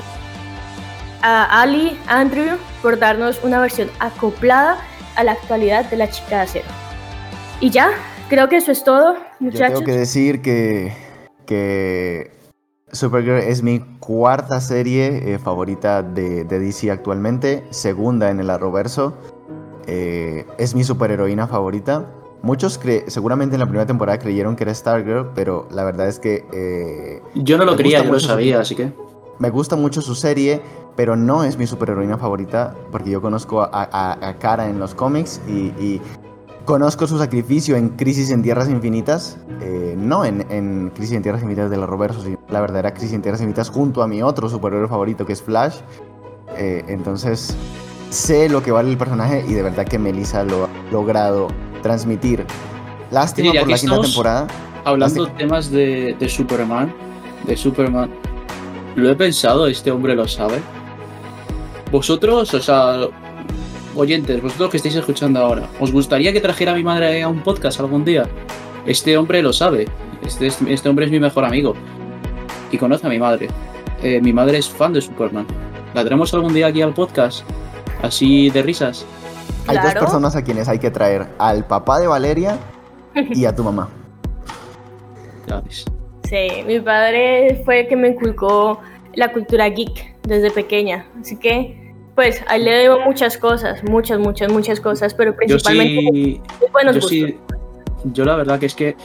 a Ali, Andrew, por darnos una versión acoplada a la actualidad de la chica de acero. Y ya, creo que eso es todo, muchachos. tengo que decir que, que Supergirl es mi cuarta serie eh, favorita de, DC actualmente, segunda en el arroverso. Eh, es mi superheroína favorita. Muchos seguramente en la primera temporada creyeron que era Stargirl, pero la verdad es que... Eh, yo no lo creía, yo lo sabía, así que... Me gusta mucho su serie, pero no es mi superheroína favorita, porque yo conozco a, Kara en los cómics y, conozco su sacrificio en Crisis en Tierras Infinitas, eh, no en, Crisis en Tierras Infinitas de la Roberto, sino la verdadera Crisis en Tierras Infinitas junto a mi otro superhéroe favorito que es Flash. Eh, entonces sé lo que vale el personaje y de verdad que Melissa lo ha logrado transmitir. Lástima por la quinta temporada. Hablando de temas de, Superman, de Superman, lo he pensado, este hombre lo sabe. Vosotros, o sea, oyentes, vosotros que estáis escuchando ahora, ¿os gustaría que trajera a mi madre a un podcast algún día? Este hombre lo sabe. Este, este hombre es mi mejor amigo. Y conoce a mi madre. Eh, mi madre es fan de Superman. ¿La traemos algún día aquí al podcast? Así de risas. Hay dos personas a quienes hay que traer, al papá de Valeria y a tu mamá. Sí, mi padre fue el que me inculcó la cultura geek desde pequeña, así que pues ahí le debo muchas cosas, muchas, muchas, muchas cosas, pero principalmente yo, sí, yo, sí, yo la verdad que es que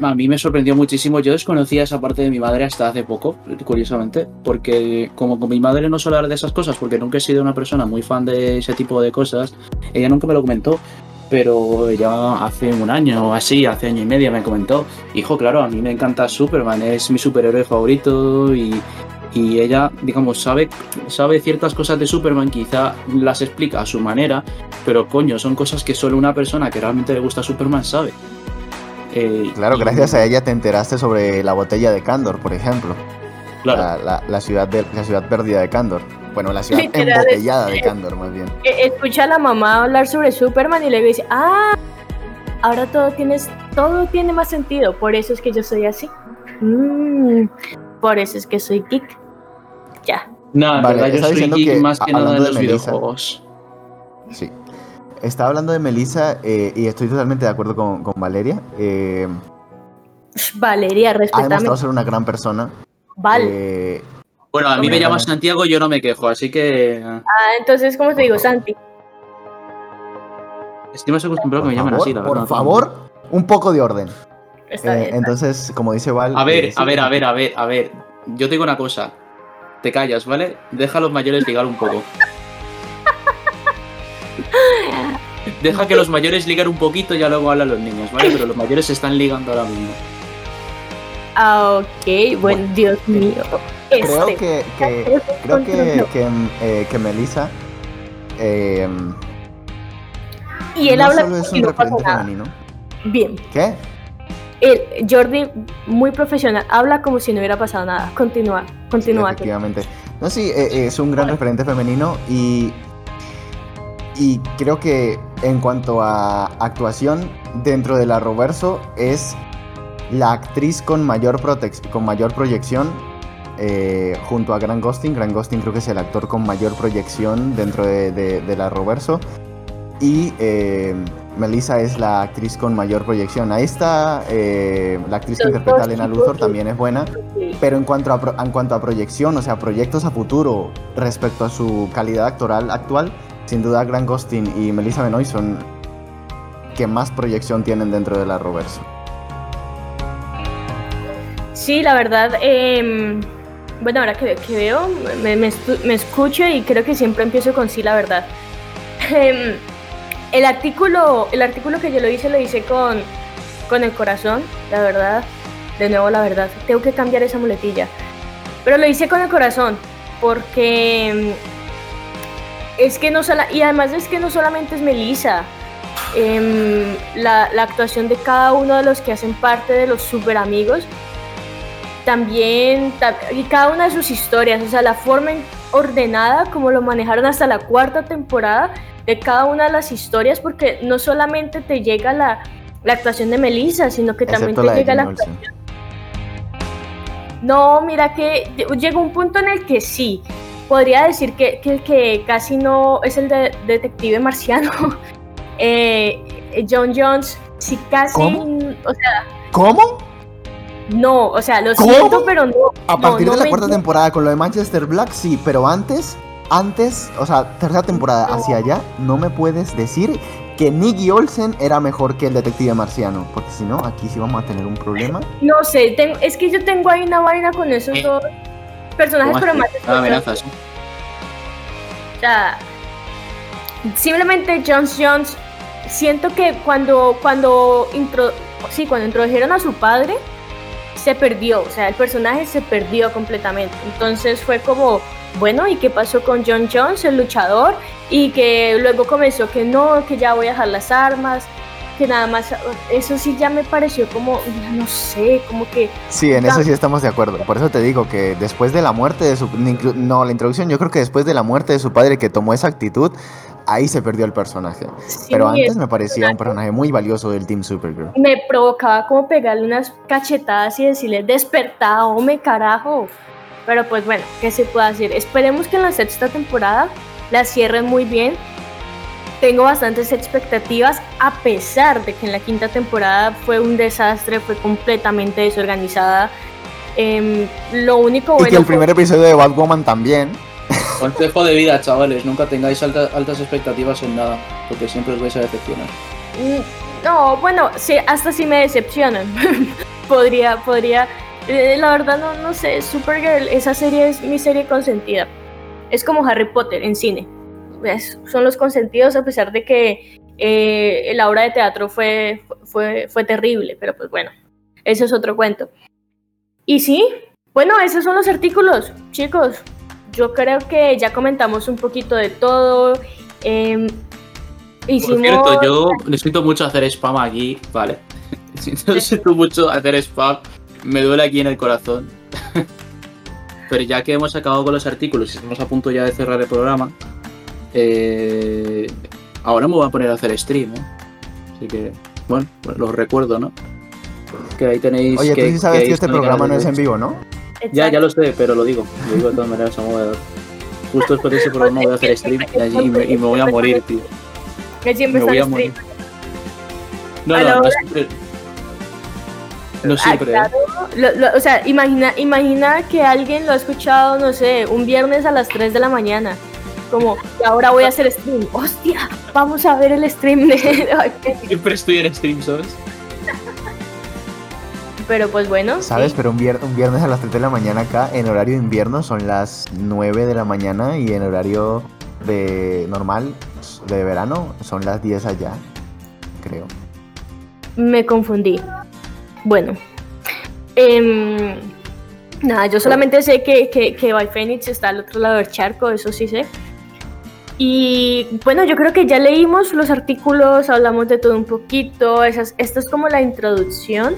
a mí me sorprendió muchísimo. Yo desconocía esa parte de mi madre hasta hace poco, curiosamente, porque como con mi madre no suele hablar de esas cosas, porque nunca he sido una persona muy fan de ese tipo de cosas, ella nunca me lo comentó. Pero ya hace un año o así, hace año y medio me comentó, hijo, claro, a mí me encanta Superman, es mi superhéroe favorito y, y ella, digamos, sabe, sabe ciertas cosas de Superman, quizá las explica a su manera, pero coño, son cosas que solo una persona que realmente le gusta Superman sabe. Eh, claro, gracias a ella te enteraste sobre la botella de Candor, por ejemplo. Claro. La, ciudad de, la ciudad perdida de Candor. Bueno, la ciudad <laughs> embotellada de Candor, más bien. E, escucha a la mamá hablar sobre Superman y le dice, ah, ahora todo, tienes, todo tiene más sentido, por eso es que yo soy así. Mm, por eso es que soy geek. Ya. No, vale, yo soy geek más que nada de los videojuegos. Sí. Estaba hablando de Melissa eh, y estoy totalmente de acuerdo con, Valeria. Eh, Valeria, respetame. Ha demostrado ser una gran persona. Vale. Eh, bueno, a mí me llama Santiago, yo no me quejo, así que. Ah, entonces, ¿cómo te digo, Santi? Estoy más acostumbrado que me llamen así, la verdad. Por favor, un poco de orden. Está bien, entonces, como dice Val. A ver, a ver, a ver, a ver, a ver. Yo te digo una cosa. Te callas, ¿vale? Deja a los mayores ligar un poco. Deja que los mayores ligar un poquito y ya luego hablan los niños, ¿vale? Pero los mayores se están ligando ahora mismo. Ah, ok, buen Dios mío. Creo este. que, <laughs> creo que, que, eh, que Melissa eh, y él habla es un referente femenino. Bien. ¿Qué? El Jordi, muy profesional, habla como si no hubiera pasado nada. Continúa, continúa. efectivamente. No, sí, eh, es un gran referente femenino y y creo que en cuanto a actuación dentro de la Roverso es la actriz con mayor, con mayor proyección eh, junto a Grant Gustin. Grant Gustin creo que es el actor con mayor proyección dentro de, la Roverso. Y eh, Melissa es la actriz con mayor proyección. Ahí está eh, la actriz que interpreta a Lena Luthor, también es buena. Pero en cuanto, a, en cuanto a proyección, o sea, proyectos a futuro respecto a su calidad actoral actual, sin duda Grant Gustin y Melissa Benoist son que más proyección tienen dentro de la Roverso. Sí, la verdad, em, bueno, ahora que, veo, me, escucho y creo que siempre empiezo con sí, la verdad. <laughs> El, artículo, el artículo que yo lo hice, lo hice con, con el corazón, la verdad. De nuevo, la verdad, tengo que cambiar esa muletilla. Pero lo hice con el corazón, porque em, es que no solo, y además es que no solamente es Melissa, em, la, actuación de cada uno de los que hacen parte de los super amigos, también, y cada una de sus historias, o sea, la forma ordenada como lo manejaron hasta la cuarta temporada de cada una de las historias, porque no solamente te llega la, actuación de Melissa, sino que también te llega la actuación. No, mira que llega un punto en el que sí, podría decir que, que, casi no es el de, detective marciano. <laughs> Eh, John Jones, sí, casi. ¿Cómo? O sea. ¿Cómo? No, o sea, lo siento, pero no. A partir de la cuarta temporada con lo de Manchester Black, sí, pero antes, antes, o sea, tercera temporada hacia allá, no me puedes decir que Nicky Olsen era mejor que el detective marciano, porque si no, aquí sí vamos a tener un problema. No sé, es que yo tengo ahí una vaina con esos eh, dos personajes, pero más. Ah, amenazas. O sea, simplemente Jones Jones, siento que cuando, cuando, intro, sí, cuando introdujeron a su padre, se perdió, o sea, el personaje se perdió completamente. Entonces fue como, bueno, ¿y qué pasó con John Jones, el luchador? Y que luego comenzó que no, que ya voy a dejar las armas, que nada más, eso sí ya me pareció como, no sé, como que... Sí, en eso sí estamos de acuerdo. Por eso te digo que después de la muerte de su... No, la introducción, yo creo que después de la muerte de su padre que tomó esa actitud, ahí se perdió el personaje. Pero antes me parecía un personaje muy valioso del Team Supergirl. Me provocaba como pegarle unas cachetadas y decirle, despertado, me carajo. Pero pues bueno, ¿qué se puede hacer? Esperemos que en la sexta temporada la cierren muy bien tengo bastantes expectativas a pesar de que en la quinta temporada fue un desastre, fue completamente desorganizada. Em, lo único bueno... Y que el primer episodio de Batwoman también. Consejo de vida, chavales, nunca tengáis altas expectativas en nada, porque siempre os vais a decepcionar. Mm, no, bueno, sí, hasta si me decepcionan. <laughs> podría, podría. eh, la verdad, no, no sé. Supergirl, esa serie es mi serie consentida. Es como Harry Potter en cine. Son los consentidos, a pesar de que eh, la obra de teatro fue, fue, fue terrible. Pero pues bueno, eso es otro cuento. Y sí, bueno, esos son los artículos, chicos. Yo creo que ya comentamos un poquito de todo. em, Por hicimos. cierto, yo necesito mucho hacer spam aquí, vale. <laughs> Necesito <laughs> mucho hacer spam. Me duele aquí en el corazón. <laughs> Pero ya que hemos acabado con los artículos y estamos a punto ya de cerrar el programa, eh, ahora me voy a poner a hacer stream, ¿eh? Así que, bueno, los recuerdo, ¿no? Que ahí tenéis. Oye, tú que, sí sabes que, este programa no es en vivo, ¿no? Ya, ya lo sé, pero lo digo. Lo digo de todas maneras a modo Justo después de ese programa voy a hacer stream y, allí- y me, y me voy a morir, tío. Me voy a morir. No, no, no siempre. No Ah, siempre, ¿eh? claro. Lo- lo- o sea, imagina, imagina que alguien lo ha escuchado, no sé, un viernes a las 3 de la mañana. Como, y ahora voy a hacer stream. ¡Hostia! Vamos a ver el stream de. <laughs> Siempre estoy en stream, ¿sabes? Pero pues bueno. ¿Sabes? sí. Pero un, vier- un viernes a las 3 de la mañana acá, en horario de invierno, son las 9 de la mañana y en horario de normal, de verano, son las 10 allá, creo. Me confundí. Bueno. em, nada, yo solamente sé que, que, que By Phoenix está al otro lado del charco, eso sí sé. Y bueno, yo creo que ya leímos los artículos, hablamos de todo un poquito. Esas, esta es como la introducción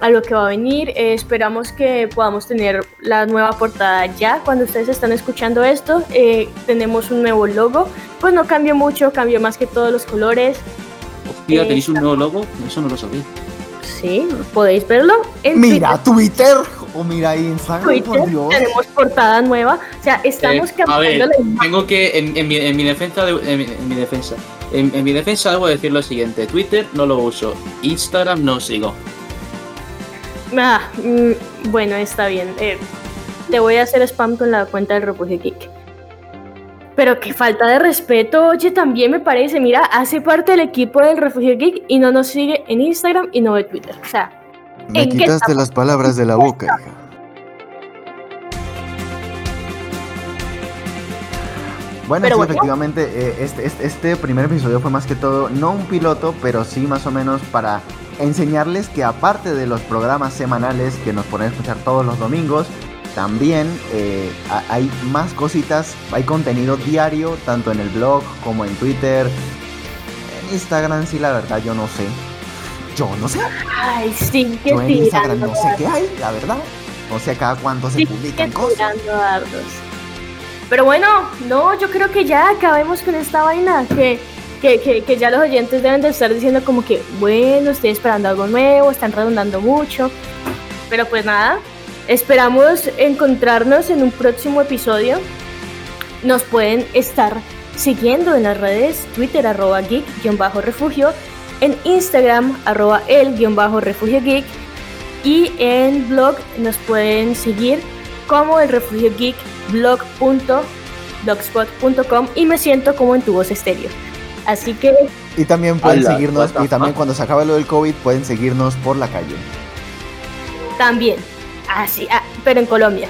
a lo que va a venir. Eh, esperamos que podamos tener la nueva portada ya. Cuando ustedes están escuchando esto, eh, tenemos un nuevo logo. Pues no cambió mucho, cambió más que todos los colores. Hostia, Eh, ¿tenéis un nuevo logo? Eso no lo sabía. Sí, podéis verlo en Mira Twitter o mira Instagram, Twitter. por Dios. Tenemos portada nueva. O sea, estamos Eh, a cambiando ver, la imagen. tengo que, en, en mi, en mi defensa, de- en, mi, en mi defensa, en, en mi defensa debo decir lo siguiente: Twitter no lo uso, Instagram no sigo. Ah, mm, bueno, está bien. Eh, te voy a hacer spam con la cuenta del Refugio Geek. Pero qué falta de respeto, oye, también me parece. Mira, hace parte del equipo del Refugio Geek y no nos sigue en Instagram y no ve Twitter. O sea, Me ¿en quitaste las palabras de la boca, hija. Bueno, Pero sí, bueno. efectivamente, eh, este, este, este primer episodio fue más que todo, no un piloto, pero sí más o menos para enseñarles que aparte de los programas semanales que nos ponen a escuchar todos los domingos, también eh, ha- hay más cositas, hay contenido diario, tanto en el blog como en Twitter. En Instagram sí, la verdad, yo no sé. Yo no sé. ay, sí, que Yo en Instagram tirando no sé qué hay, la verdad. No sé cada cuánto se Sí, publican cosas. tirando. Pero bueno, no, yo creo que ya acabemos con esta vaina. Que, que, que, que ya los oyentes deben de estar diciendo como que, bueno, estoy esperando algo nuevo, están redundando mucho. Pero pues nada, esperamos encontrarnos en un próximo episodio. Nos pueden estar siguiendo en las redes Twitter arroba geek-refugio, en Instagram arroba el-refugio geek y en blog nos pueden seguir como el refugio geek blog.blogspot.com y me siento como en tu voz estéreo. Así que Y también pueden seguirnos, y también cuando se acabe lo del COVID, pueden seguirnos por la calle. también, así, ah, pero en Colombia.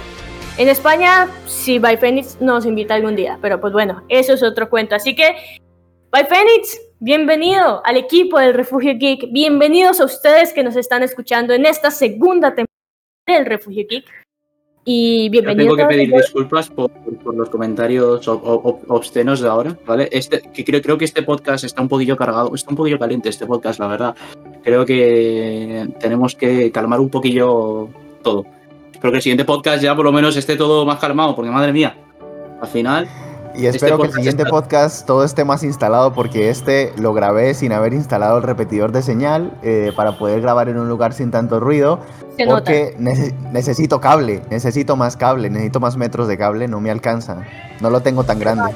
En España, si By Phoenix nos invita algún día, pero pues bueno, eso es otro cuento. Así que, By Phoenix, bienvenido al equipo del Refugio Geek, bienvenidos a ustedes que nos están escuchando en esta segunda temporada del Refugio Geek. Y Yo bienvenido tengo que pedir todos. disculpas por, por los comentarios ob- ob- obscenos de ahora, ¿vale? Este, que creo, creo que este podcast está un poquillo cargado, está un poquillo caliente este podcast, la verdad. Creo que tenemos que calmar un poquillo todo. Espero que el siguiente podcast ya por lo menos esté todo más calmado, porque madre mía, al final Y Este espero que el siguiente está- podcast todo esté más instalado porque este lo grabé sin haber instalado el repetidor de señal eh, para poder grabar en un lugar sin tanto ruido. Se nota. porque nece- necesito cable, necesito más cable, necesito más metros de cable, no me alcanza. No lo tengo tan grande.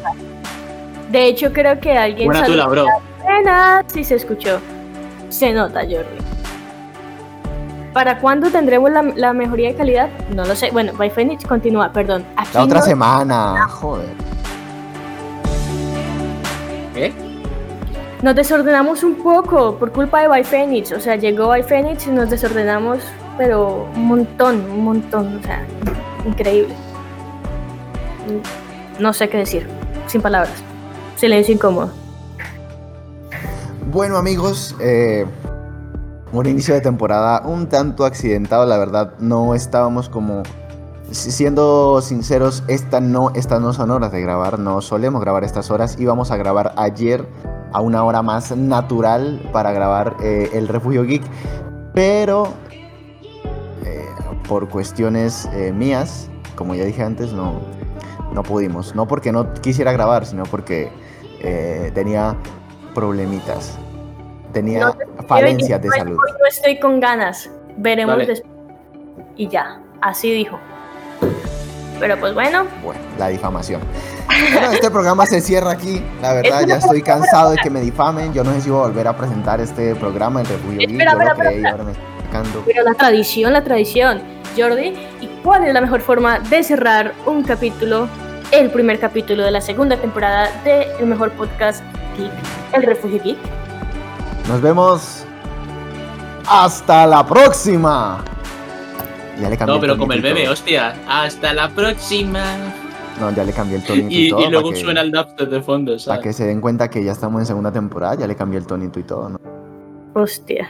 De hecho, creo que alguien buena tula, bro. Buenas, sí se escuchó. Se nota, Jordi. ¿Para cuándo tendremos la, la mejoría de calidad? No lo sé. Bueno, by Phoenix continúa, perdón. Aquí La otra no- semana, joder. ¿Eh? nos desordenamos un poco por culpa de by Phoenix. O sea, llegó by Phoenix y nos desordenamos pero un montón, un montón, o sea, increíble. No sé qué decir, sin palabras. Silencio incómodo. Bueno amigos, eh, un inicio de temporada un tanto accidentado, la verdad, no estábamos como... Siendo sinceros, esta no, estas no son horas de grabar, no solemos grabar estas horas, íbamos a grabar ayer a una hora más natural para grabar eh, el Refugio Geek, pero eh, por cuestiones eh, mías, como ya dije antes, no, no pudimos. No porque no quisiera grabar, sino porque eh, tenía problemitas. Tenía No, falencias de salud. Hoy no estoy con ganas. Veremos después. Y ya, así dijo. Pero pues bueno, Bueno, la difamación. Bueno, este programa se cierra aquí. La verdad, ya estoy cansado de que me difamen. Yo no sé si voy a volver a presentar este programa, el Refugio Geek. Espera, ahora me estoy pero la tradición, la tradición. Jordi, ¿y cuál es la mejor forma de cerrar un capítulo, el primer capítulo de la segunda temporada de el mejor podcast geek, El Refugio Geek? Nos vemos. Hasta la próxima. Ya le cambié No, pero tonito como el bebé, hostia. Hasta la próxima. No, ya le cambié el tonito y, Y, todo. y luego para que, suena el dubstep de fondo, para ¿sabes? que se den cuenta que ya estamos en segunda temporada. Ya le cambié el tonito y todo, ¿no? Hostia.